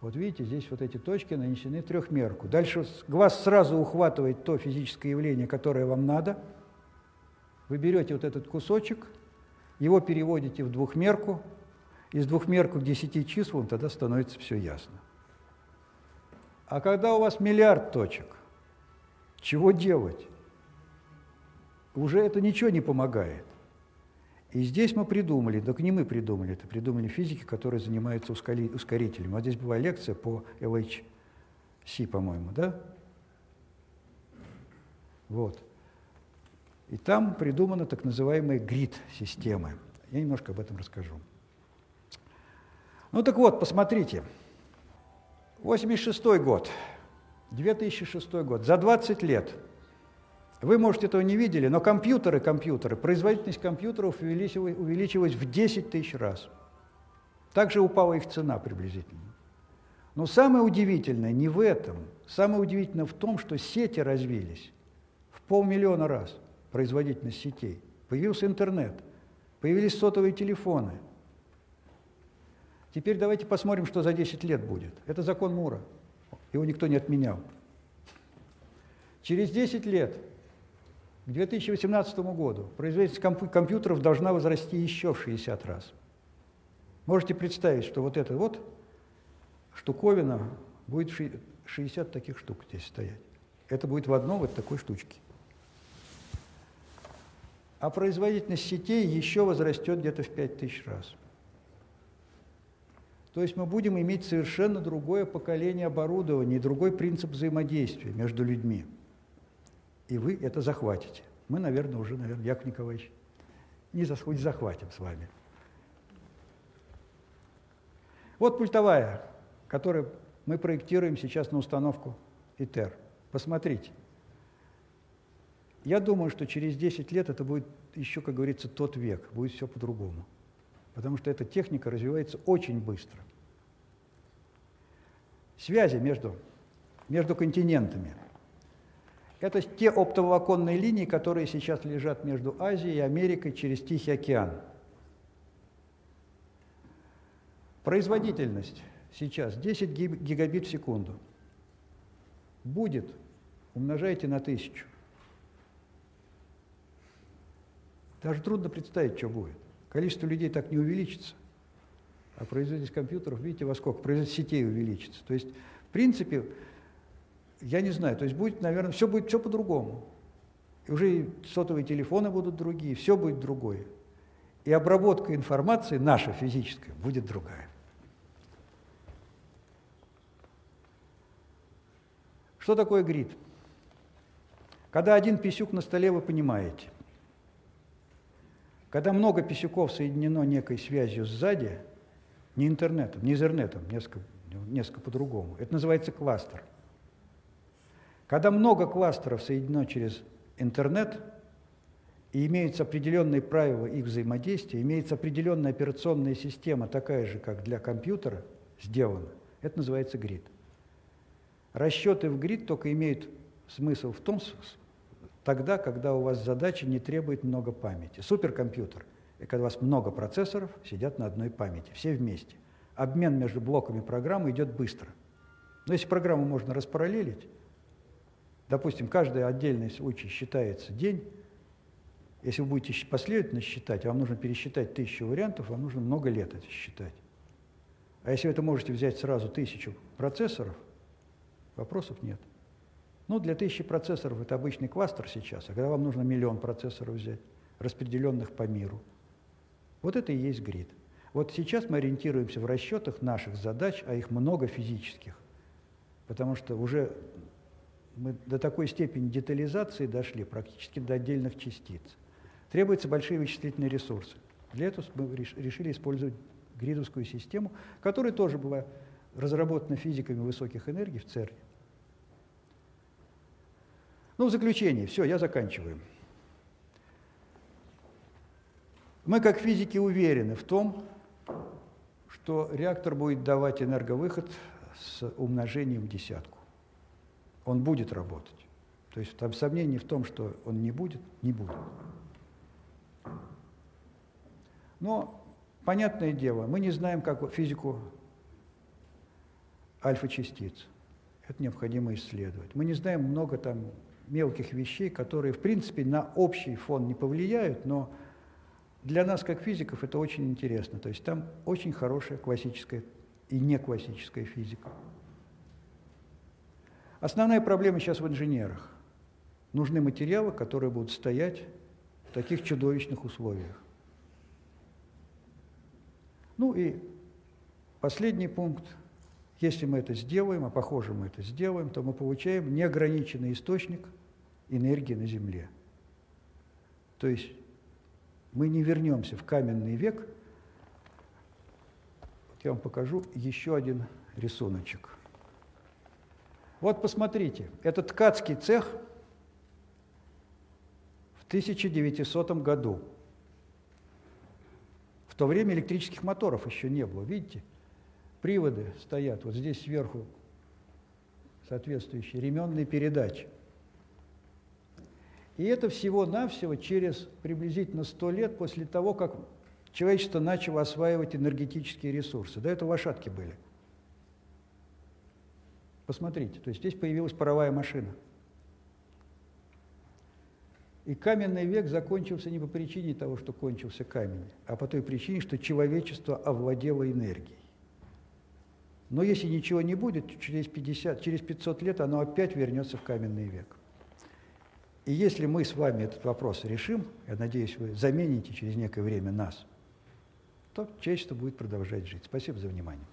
Вот видите, здесь вот эти точки нанесены трехмерку. Дальше глаз сразу ухватывает то физическое явление, которое вам надо. Вы берете вот этот кусочек, его переводите в двухмерку, из двухмерку к десяти числам, тогда становится все ясно. А когда у вас миллиард точек, чего делать? Уже это ничего не помогает. И здесь мы придумали, да не мы придумали, это придумали физики, которые занимаются ускорителем. Вот здесь была лекция по LHC, по-моему, да? Вот. И там придуманы так называемые грид-системы. Я немножко об этом расскажу. Ну так вот, посмотрите. 86 год, 2006 год, за 20 лет – вы, может, этого не видели, но компьютеры, компьютеры, производительность компьютеров увеличилась, увеличилась в 10 тысяч раз. Также упала их цена приблизительно. Но самое удивительное не в этом. Самое удивительное в том, что сети развились в полмиллиона раз, производительность сетей. Появился интернет, появились сотовые телефоны. Теперь давайте посмотрим, что за 10 лет будет. Это закон Мура. Его никто не отменял. Через 10 лет к 2018 году производительность компьютеров должна возрасти еще в 60 раз. Можете представить, что вот эта вот штуковина будет 60 таких штук здесь стоять. Это будет в одной вот такой штучке. А производительность сетей еще возрастет где-то в 5000 раз. То есть мы будем иметь совершенно другое поколение оборудования и другой принцип взаимодействия между людьми и вы это захватите. Мы, наверное, уже, наверное, Яков Николаевич, не захватим с вами. Вот пультовая, которую мы проектируем сейчас на установку ИТЕР. Посмотрите. Я думаю, что через 10 лет это будет еще, как говорится, тот век, будет все по-другому. Потому что эта техника развивается очень быстро. Связи между, между континентами – это те оптоволоконные линии, которые сейчас лежат между Азией и Америкой через Тихий океан. Производительность сейчас 10 гигабит в секунду. Будет, умножайте на тысячу. Даже трудно представить, что будет. Количество людей так не увеличится. А производительность компьютеров, видите, во сколько? Производительность сетей увеличится. То есть, в принципе, я не знаю, то есть будет, наверное, все будет все по-другому. И уже и сотовые телефоны будут другие, все будет другое. И обработка информации, наша физическая, будет другая. Что такое грид? Когда один писюк на столе, вы понимаете. Когда много писюков соединено некой связью сзади, не интернетом, не изернетом, несколько, несколько по-другому, это называется кластер – когда много кластеров соединено через интернет, и имеются определенные правила их взаимодействия, имеется определенная операционная система, такая же, как для компьютера, сделана, это называется грид. Расчеты в грид только имеют смысл в том, тогда, когда у вас задача не требует много памяти. Суперкомпьютер – это когда у вас много процессоров сидят на одной памяти, все вместе. Обмен между блоками программы идет быстро. Но если программу можно распараллелить, Допустим, каждый отдельный случай считается день. Если вы будете последовательно считать, вам нужно пересчитать тысячу вариантов, вам нужно много лет это считать. А если вы это можете взять сразу тысячу процессоров, вопросов нет. Ну, для тысячи процессоров это обычный кластер сейчас, а когда вам нужно миллион процессоров взять, распределенных по миру, вот это и есть грид. Вот сейчас мы ориентируемся в расчетах наших задач, а их много физических, потому что уже мы до такой степени детализации дошли, практически до отдельных частиц. Требуются большие вычислительные ресурсы. Для этого мы решили использовать гридовскую систему, которая тоже была разработана физиками высоких энергий в ЦЕРНе. Ну, в заключение, все, я заканчиваю. Мы, как физики, уверены в том, что реактор будет давать энерговыход с умножением в десятку. Он будет работать. То есть там сомнений в том, что он не будет, не будет. Но, понятное дело, мы не знаем как физику альфа-частиц. Это необходимо исследовать. Мы не знаем много там мелких вещей, которые, в принципе, на общий фон не повлияют, но для нас, как физиков, это очень интересно. То есть там очень хорошая классическая и не классическая физика. Основная проблема сейчас в инженерах. Нужны материалы, которые будут стоять в таких чудовищных условиях. Ну и последний пункт. Если мы это сделаем, а похоже мы это сделаем, то мы получаем неограниченный источник энергии на Земле. То есть мы не вернемся в каменный век. Я вам покажу еще один рисуночек. Вот посмотрите, это ткацкий цех в 1900 году то время электрических моторов еще не было. Видите, приводы стоят вот здесь сверху соответствующие ременные передачи. И это всего-навсего через приблизительно 100 лет после того, как человечество начало осваивать энергетические ресурсы. До этого лошадки были. Посмотрите, то есть здесь появилась паровая машина – и каменный век закончился не по причине того, что кончился камень, а по той причине, что человечество овладело энергией. Но если ничего не будет, через 50, через 500 лет оно опять вернется в каменный век. И если мы с вами этот вопрос решим, я надеюсь, вы замените через некое время нас, то человечество будет продолжать жить. Спасибо за внимание.